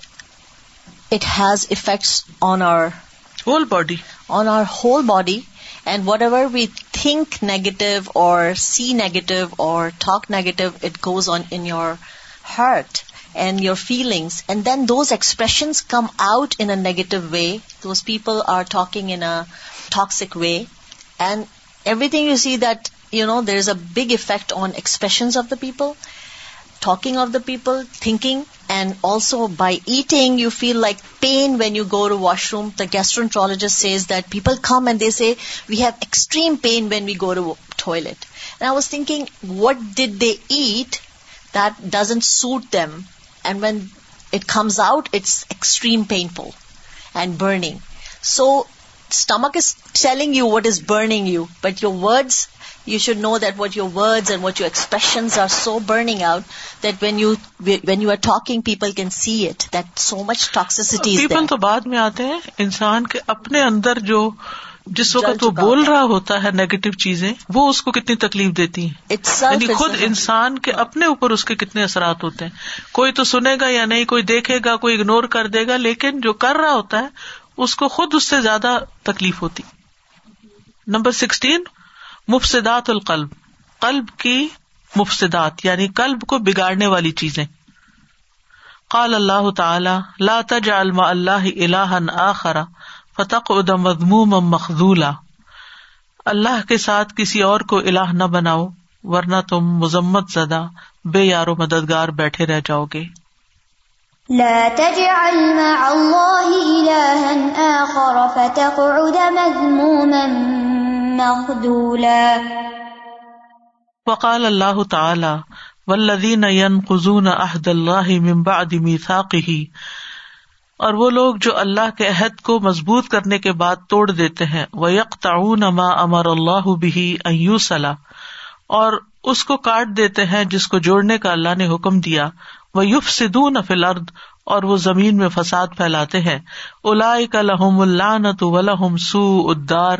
it has effects on our whole body on our whole body And whatever we think negative or see negative or talk negative, it goes on in your heart and your feelings. And then those expressions come out in a negative way. Those people are talking in a toxic way. And everything you see that, there's a big effect on expressions of the people talking of the people, thinking, and also by eating you feel like pain when you go to washroom. The gastroenterologist says that people come and they say, we have extreme pain when we go to toilet. And I was thinking, what did they eat that doesn't suit them? And when it comes out, it's extreme painful and burning. So stomach is telling you what is burning you, but your words you should know that what you when you are talking people can see it that so much toxicity people تو بعد میں آتے ہیں انسان کے اپنے اندر جو جس وقت وہ بول رہا ہوتا ہے نیگیٹو چیزیں وہ اس کو کتنی تکلیف دیتی ہیں یعنی خود انسان کے اپنے اوپر اس کے کتنے اثرات ہوتے ہیں کوئی تو سنے گا یا نہیں کوئی دیکھے گا کوئی اگنور کر دے گا لیکن جو کر رہا ہوتا ہے اس کو خود اس سے زیادہ تکلیف ہوتی نمبر سکسٹین مفسدات القلب قلب کی مفسدات یعنی کلب کو بگاڑنے والی چیزیں قال اللہ تعالی لا تجعل مع اللہ الہا آخر فتق ادم مخذولا اللہ کے ساتھ کسی اور کو الہ نہ بناؤ ورنہ تم مزمت زدہ بے یار و مددگار بیٹھے رہ جاؤ گے لا تجعل اللہ آخر وقال اللہ تعالی اللہ ودین اور وہ لوگ جو اللہ کے عہد کو مضبوط کرنے کے بعد توڑ دیتے ہیں وہ یک تعو نما امر اللہ بھی اس کو کاٹ دیتے ہیں جس کو جوڑنے کا اللہ نے حکم دیا وہ یوف سدو فلرد اور وہ زمین میں فساد پھیلاتے ہیں الاحم اللہ نہ توم سو ادار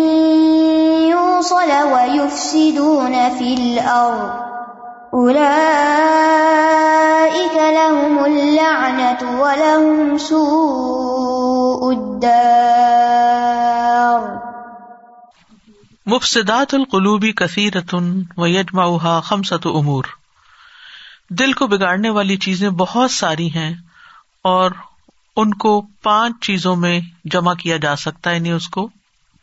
مفسدات القلوبی کثیرتن و یجماحا خمسۃ امور دل کو بگاڑنے والی چیزیں بہت ساری ہیں اور ان کو پانچ چیزوں میں جمع کیا جا سکتا ہے یعنی اس کو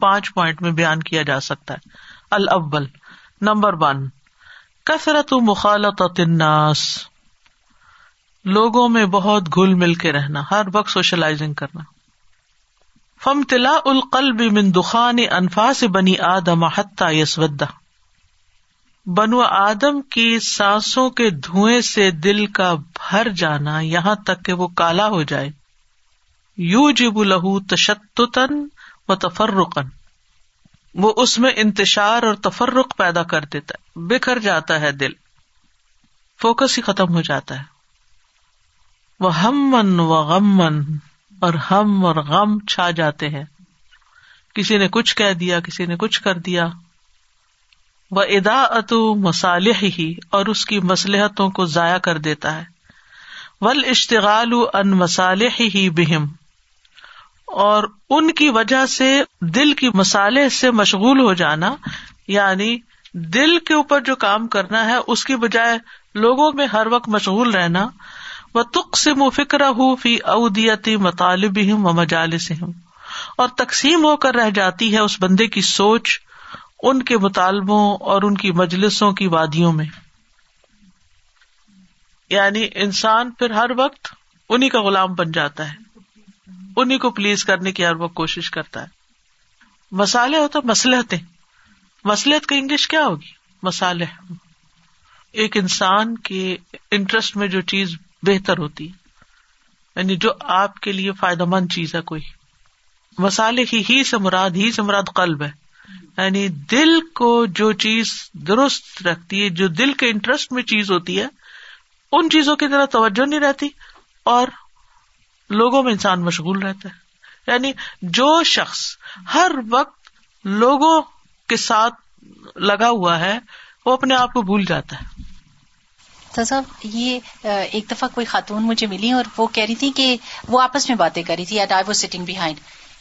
پانچ پوائنٹ میں بیان کیا جا سکتا ہے نمبر ون کثرت مخالط لوگوں میں بہت گل مل کے رہنا ہر وقت سوشلائزنگ کرنا فم تلا من انفا سے بنی آدم یسودا بنو آدم کی سانسوں کے دھوئیں سے دل کا بھر جانا یہاں تک کہ وہ کالا ہو جائے یو جب لہو تشتن تفرقن وہ اس میں انتشار اور تفرق پیدا کر دیتا ہے بکھر جاتا ہے دل فوکس ہی ختم ہو جاتا ہے وہ ہم و اور ہم اور غم چھا جاتے ہیں کسی نے کچھ کہہ دیا کسی نے کچھ کر دیا وہ ادا اتو مسالح ہی اور اس کی مسلحتوں کو ضائع کر دیتا ہے ول اشتغال ان مصالح ہی بہم اور ان کی وجہ سے دل کی مسالے سے مشغول ہو جانا یعنی دل کے اوپر جو کام کرنا ہے اس کی بجائے لوگوں میں ہر وقت مشغول رہنا وہ تک سے مفکر ہوں فی اودیتی مطالب ہوں و مجالس ہوں اور تقسیم ہو کر رہ جاتی ہے اس بندے کی سوچ ان کے مطالبوں اور ان کی مجلسوں کی وادیوں میں یعنی انسان پھر ہر وقت انہیں کا غلام بن جاتا ہے انہیں کو پلیز کرنے کی ہر وہ کوشش کرتا ہے مسالے ہوتا مسلحت مسلحت کا انگلش کیا ہوگی مسالے ایک انسان کے انٹرسٹ میں جو چیز بہتر ہوتی یعنی جو آپ کے لیے فائدہ مند چیز ہے کوئی مسالے کی ہی ہی قلب ہے یعنی دل کو جو چیز درست رکھتی ہے جو دل کے انٹرسٹ میں چیز ہوتی ہے ان چیزوں کی طرح توجہ نہیں رہتی اور لوگوں میں انسان مشغول رہتا ہے یعنی جو شخص ہر وقت لوگوں کے ساتھ لگا ہوا ہے وہ اپنے آپ کو بھول جاتا ہے صاحب یہ ایک دفعہ کوئی خاتون مجھے ملی اور وہ کہہ رہی تھی کہ وہ آپس میں باتیں کر رہی تھی driver sitting behind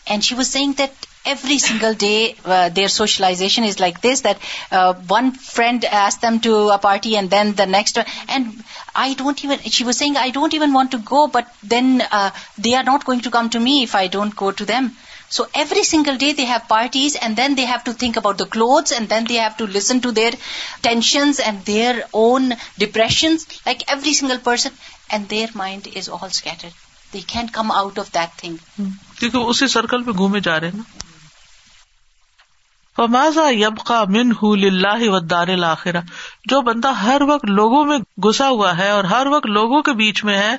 and she was that every single day their socialisation is like this that one friend them to a party and then the next and I don't even she says I don't even want to go but then they are not going to come to me I don't go to them so every single day they have parties and then they have to think about the clothes and then they have to listen to their tensions and their own depression like every single person and their mind is all scattered they can come out of that thing کیونکہ اسی circle پہ گھومے جا رہے ہیں نا ماضا یبقا من ہُل اللہ و الآخر جو بندہ ہر وقت لوگوں میں گسا ہوا ہے اور ہر وقت لوگوں کے بیچ میں ہے ہے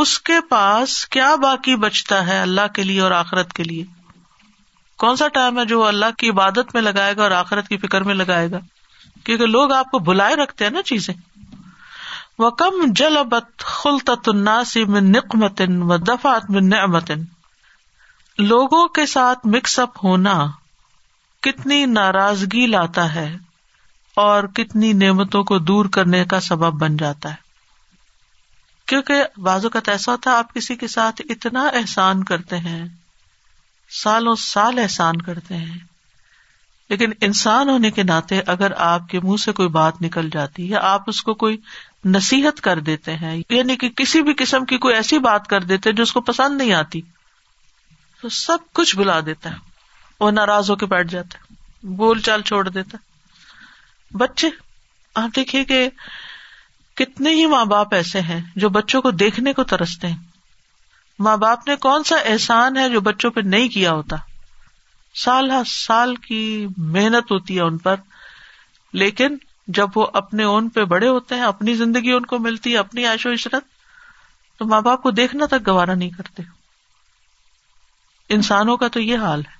اس کے پاس کیا باقی بچتا اللہ کے لیے اور آخرت کے لیے کون سا ٹائم ہے جو اللہ کی عبادت میں لگائے گا اور آخرت کی فکر میں لگائے گا کیونکہ لوگ آپ کو بلائے رکھتے ہیں نا چیزیں وہ کم جل ابت خلط تناسی میں نک و دفات میں لوگوں کے ساتھ مکس اپ ہونا کتنی ناراضگی لاتا ہے اور کتنی نعمتوں کو دور کرنے کا سبب بن جاتا ہے کیونکہ بازو کا ایسا ہوتا ہے آپ کسی کے ساتھ اتنا احسان کرتے ہیں سالوں سال احسان کرتے ہیں لیکن انسان ہونے کے ناطے اگر آپ کے منہ سے کوئی بات نکل جاتی یا آپ اس کو کوئی نصیحت کر دیتے ہیں یعنی کہ کسی بھی قسم کی کوئی ایسی بات کر دیتے جو اس کو پسند نہیں آتی تو سب کچھ بلا دیتا ہے وہ ناراض ہو کے بیٹھ ہے بول چال چھوڑ دیتا بچے آپ دیکھیے کہ کتنے ہی ماں باپ ایسے ہیں جو بچوں کو دیکھنے کو ترستے ہیں ماں باپ نے کون سا احسان ہے جو بچوں پہ نہیں کیا ہوتا سال ہر سال کی محنت ہوتی ہے ان پر لیکن جب وہ اپنے اون پہ بڑے ہوتے ہیں اپنی زندگی ان کو ملتی ہے اپنی عیش و عشرت تو ماں باپ کو دیکھنا تک گوارا نہیں کرتے انسانوں کا تو یہ حال ہے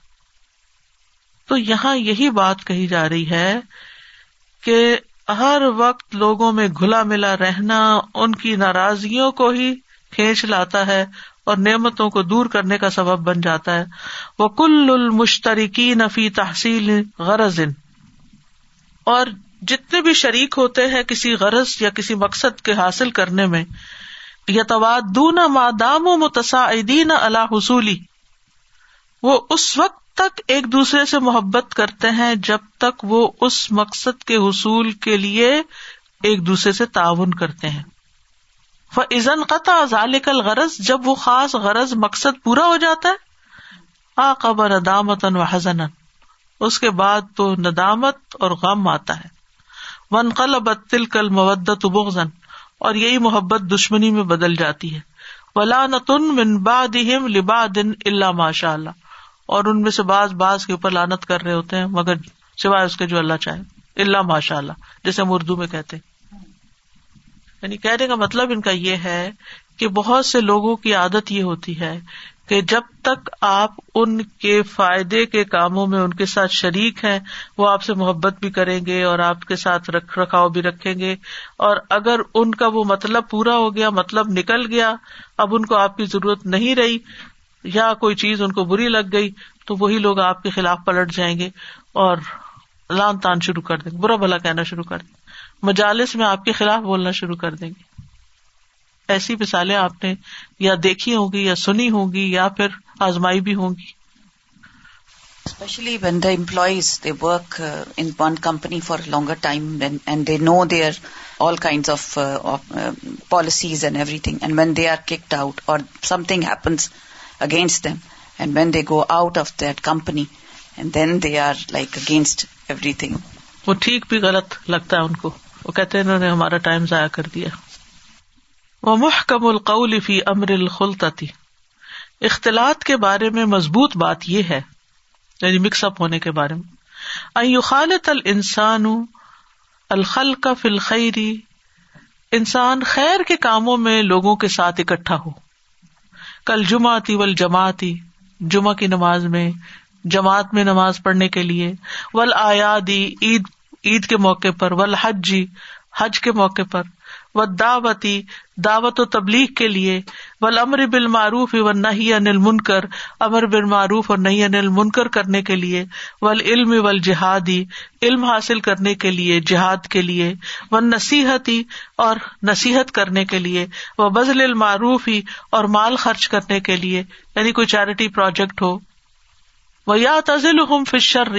تو یہاں یہی بات کہی جا رہی ہے کہ ہر وقت لوگوں میں گھلا ملا رہنا ان کی ناراضگیوں کو ہی کھینچ لاتا ہے اور نعمتوں کو دور کرنے کا سبب بن جاتا ہے وہ کل المشترکی نفی تحصیل غرض اور جتنے بھی شریک ہوتے ہیں کسی غرض یا کسی مقصد کے حاصل کرنے میں یا تواد مادام و دین اللہ حصولی وہ اس وقت تک ایک دوسرے سے محبت کرتے ہیں جب تک وہ اس مقصد کے حصول کے لیے ایک دوسرے سے تعاون کرتے ہیں قطع جب وہ خاص غرض مقصد پورا ہو جاتا ہے و اس کے بعد تو ندامت اور غم آتا ہے ون قلب تل کل اور یہی محبت دشمنی میں بدل جاتی ہے ولا نتن من لبا دن اللہ ماشاء اللہ اور ان میں سے باز باز کے اوپر لانت کر رہے ہوتے ہیں مگر سوائے اس کے جو اللہ چاہے اللہ ماشاء اللہ جسے ہم اردو میں کہتے یعنی کہنے کا مطلب ان کا یہ ہے کہ بہت سے لوگوں کی عادت یہ ہوتی ہے کہ جب تک آپ ان کے فائدے کے کاموں میں ان کے ساتھ شریک ہیں وہ آپ سے محبت بھی کریں گے اور آپ کے ساتھ رکھ رکھاؤ بھی رکھیں گے اور اگر ان کا وہ مطلب پورا ہو گیا مطلب نکل گیا اب ان کو آپ کی ضرورت نہیں رہی یا کوئی چیز ان کو بری لگ گئی تو وہی لوگ آپ کے خلاف پلٹ جائیں گے اور لان تان شروع کر دیں گے برا بھلا کہنا شروع کر دیں گے مجالس میں آپ کے خلاف بولنا شروع کر دیں گے ایسی مثالیں آپ نے یا دیکھی ہوگی یا سنی ہوگی یا پھر آزمائی بھی ہوں گی especially when the employees they work in one company for longer time and they know they all کائنسیز out or something happens against them. And when they go out of that company, and then they are like against everything. وہ ٹھیک بھی غلط لگتا ہے ان کو وہ کہتے ہیں انہوں نے ہمارا ٹائم ضائع کر دیا وہ محکم القول فی امر الخلطتی اختلاط کے بارے میں مضبوط بات یہ ہے یعنی مکس اپ ہونے کے بارے میں خالط السان الخل کا فلخیری انسان خیر کے کاموں میں لوگوں کے ساتھ اکٹھا ہو کل جمع ول و جماعت جمعہ کی نماز میں جماعت میں نماز پڑھنے کے لیے ول آیا دی موقع پر ول حج جی حج کے موقع پر و دعوتی دعوت و تبلیغ کے لیے ول امر بال معروف و نہ ہی انل منکر امر بال معروف اور نہیں انل منکر کرنے کے لیے ول علم و جہادی علم حاصل کرنے کے لیے جہاد کے لیے و نصیحتی اور نصیحت کرنے کے لیے و بزل المعروف ہی اور مال خرچ کرنے کے لیے یعنی کوئی چیریٹی پروجیکٹ ہو وہ یا تزل ہم فشر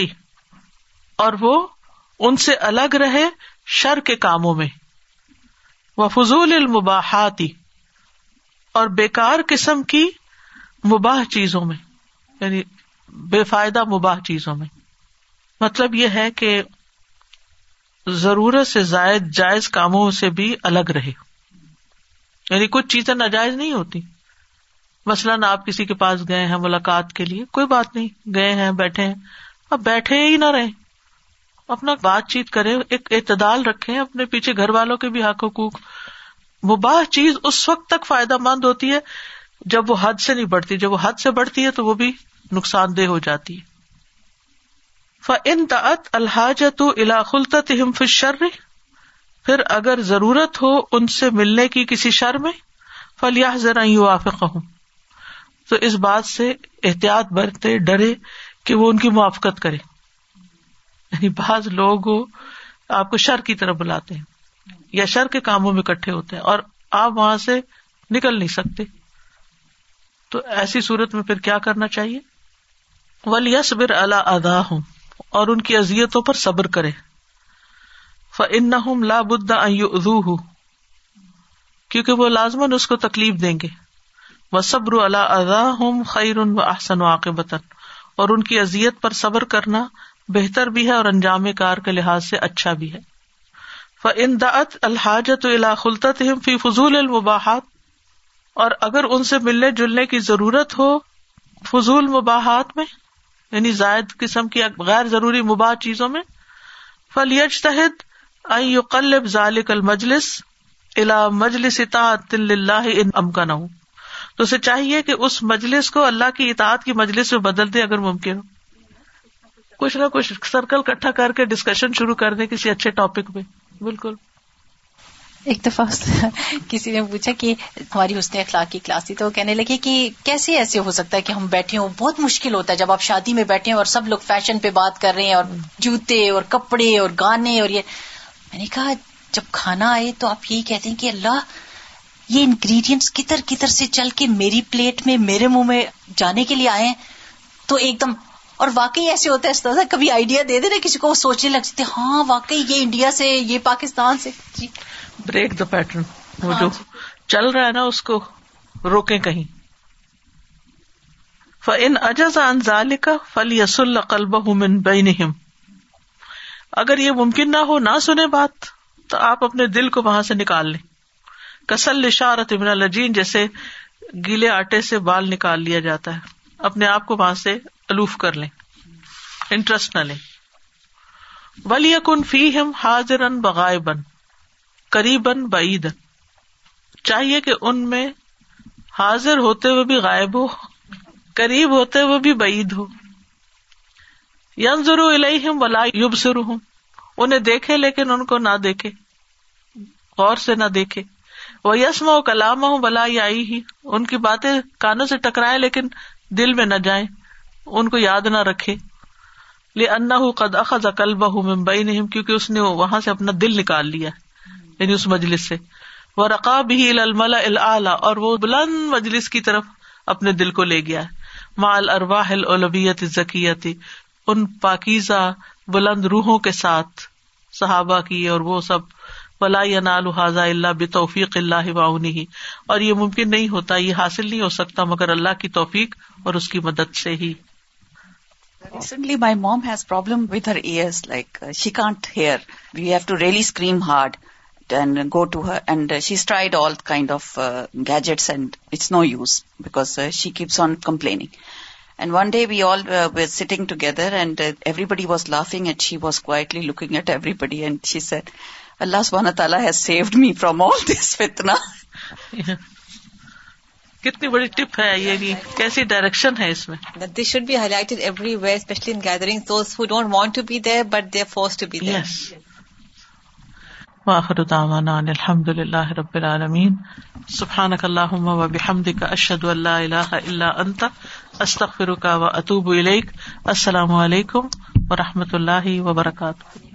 اور وہ ان سے الگ رہے شر کے کاموں میں و المباحاتی اور بیکار قسم کی مباح چیزوں میں یعنی بے فائدہ مباح چیزوں میں مطلب یہ ہے کہ ضرورت سے زائد جائز کاموں سے بھی الگ رہے یعنی کچھ چیزیں ناجائز نہیں ہوتی مثلاً آپ کسی کے پاس گئے ہیں ملاقات کے لیے کوئی بات نہیں گئے ہیں بیٹھے ہیں اب بیٹھے ہی نہ رہے اپنا بات چیت کریں ایک اعتدال رکھیں اپنے پیچھے گھر والوں کے بھی حق حقوق مباح چیز اس وقت تک فائدہ مند ہوتی ہے جب وہ حد سے نہیں بڑھتی جب وہ حد سے بڑھتی ہے تو وہ بھی نقصان دہ ہو جاتی ہے ف ان تعط الحاجت الخل شر پھر اگر ضرورت ہو ان سے ملنے کی کسی شر میں فلیا ذرا یوافق ہوں تو اس بات سے احتیاط برتے ڈرے کہ وہ ان کی موافقت کرے یعنی بعض لوگ آپ کو شر کی طرف بلاتے ہیں یا شر کے کاموں میں اکٹھے ہوتے ہیں اور آپ وہاں سے نکل نہیں سکتے تو ایسی صورت میں پھر کیا کرنا چاہیے ولی سبر اللہ ادا ہوں اور ان کی ازیتوں پر صبر کرے فن لا بدا ادو ہوں کیونکہ وہ لازمن اس کو تکلیف دیں گے وہ صبر اللہ ادا ہوں خیر ان و احسن واقع بتن اور ان کی ازیت پر صبر کرنا بہتر بھی ہے اور انجام کار کے لحاظ سے اچھا بھی ہے فعت الحاجت اللہ فی فضول المباحات اور اگر ان سے ملنے جلنے کی ضرورت ہو فضول مباحات میں یعنی زائد قسم کی غیر ضروری مباح چیزوں میں فلیج تحت قلب ذالک المجلس الا مجلس اطاعت امکان چاہیے کہ اس مجلس کو اللہ کی اطاعت کی مجلس میں بدل دے اگر ممکن ہو کچھ نہ کچھ سرکل کٹھا کر کے ڈسکشن شروع کر دیں کسی اچھے ٹاپک پہ بالکل ایک دفعہ کسی نے پوچھا کہ ہماری حسن اخلاق کی کلاس تھی تو کہنے لگے کہ کیسے ایسے ہو سکتا ہے کہ ہم بیٹھے ہوں بہت مشکل ہوتا ہے جب آپ شادی میں بیٹھے ہیں اور سب لوگ فیشن پہ بات کر رہے ہیں اور جوتے اور کپڑے اور گانے اور یہ میں نے کہا جب کھانا آئے تو آپ یہی کہتے ہیں کہ اللہ یہ انگریڈینٹس کتر کتر سے چل کے میری پلیٹ میں میرے منہ میں جانے کے لیے آئے تو ایک دم اور واقعی ایسے ہوتا ہے استاذہ کبھی آئیڈیا دے دے نا کسی کو وہ سوچنے لگ جاتے ہاں واقعی یہ انڈیا سے یہ پاکستان سے جی بریک دا پیٹرن وہ ہاں جو جی۔ چل رہا ہے نا اس کو روکے کہیں فن اجز انزال کا فل یس القلب من بینہم اگر یہ ممکن نہ ہو نہ سنے بات تو آپ اپنے دل کو وہاں سے نکال لیں کسل اشارت ابن الجین جیسے گیلے آٹے سے بال نکال لیا جاتا ہے اپنے آپ کو وہاں سے الوف کر لیں انٹرسٹ نہ لیں ولی کن فی ہم حاضر بغائے بن قریباً بعید چاہیے کہ ان میں حاضر ہوتے ہوئے بھی غائب ہو قریب ہوتے ہوئے بھی بعید ہو ضرور الم ولا یوب سرو ہوں انہیں دیکھے لیکن ان کو نہ دیکھے غور سے نہ دیکھے وہ یسم و کلام ہوں بلا یا ہی ان کی باتیں کانوں سے ٹکرائے لیکن دل میں نہ جائیں ان کو یاد نہ رکھے لے انا قد اخذ نہیں ممبئی کیوں کیونکہ اس نے وہاں سے اپنا دل نکال لیا یعنی اس مجلس سے وہ رقاب ہی اور وہ بلند مجلس کی طرف اپنے دل کو لے گیا مال ارواہ الولبیت زکیتی ان پاکیزہ بلند روحوں کے ساتھ صحابہ کی اور وہ سب ولا حاضا اللہ بے توفیق اللہ ہی اور یہ ممکن نہیں ہوتا یہ حاصل نہیں ہو سکتا مگر اللہ کی توفیق اور اس کی مدد سے ہی recently my mom has problem with her ears like she can't hear we have to really scream hard and go to her and she tried all kind of gadgets and it's no use because she keeps on complaining and one day we all sitting together and everybody was laughing and she was quietly looking at everybody and she said اللہ سبحانہ تعالیٰ has saved me from all this فتنا کتنی بڑی ٹپ ہے یعنی کیسی direction ہے اس میں this should be highlight everywhere especially in gathering those who don't want to be there but they force to be there واخر دعوانا ان الحمد لله رب العالمين سبحانك اللهم وبحمدك اشهد ان لا اله الا انت استغفرك واتوب اليك السلام علیکم ورحمۃ اللہ وبرکاتہ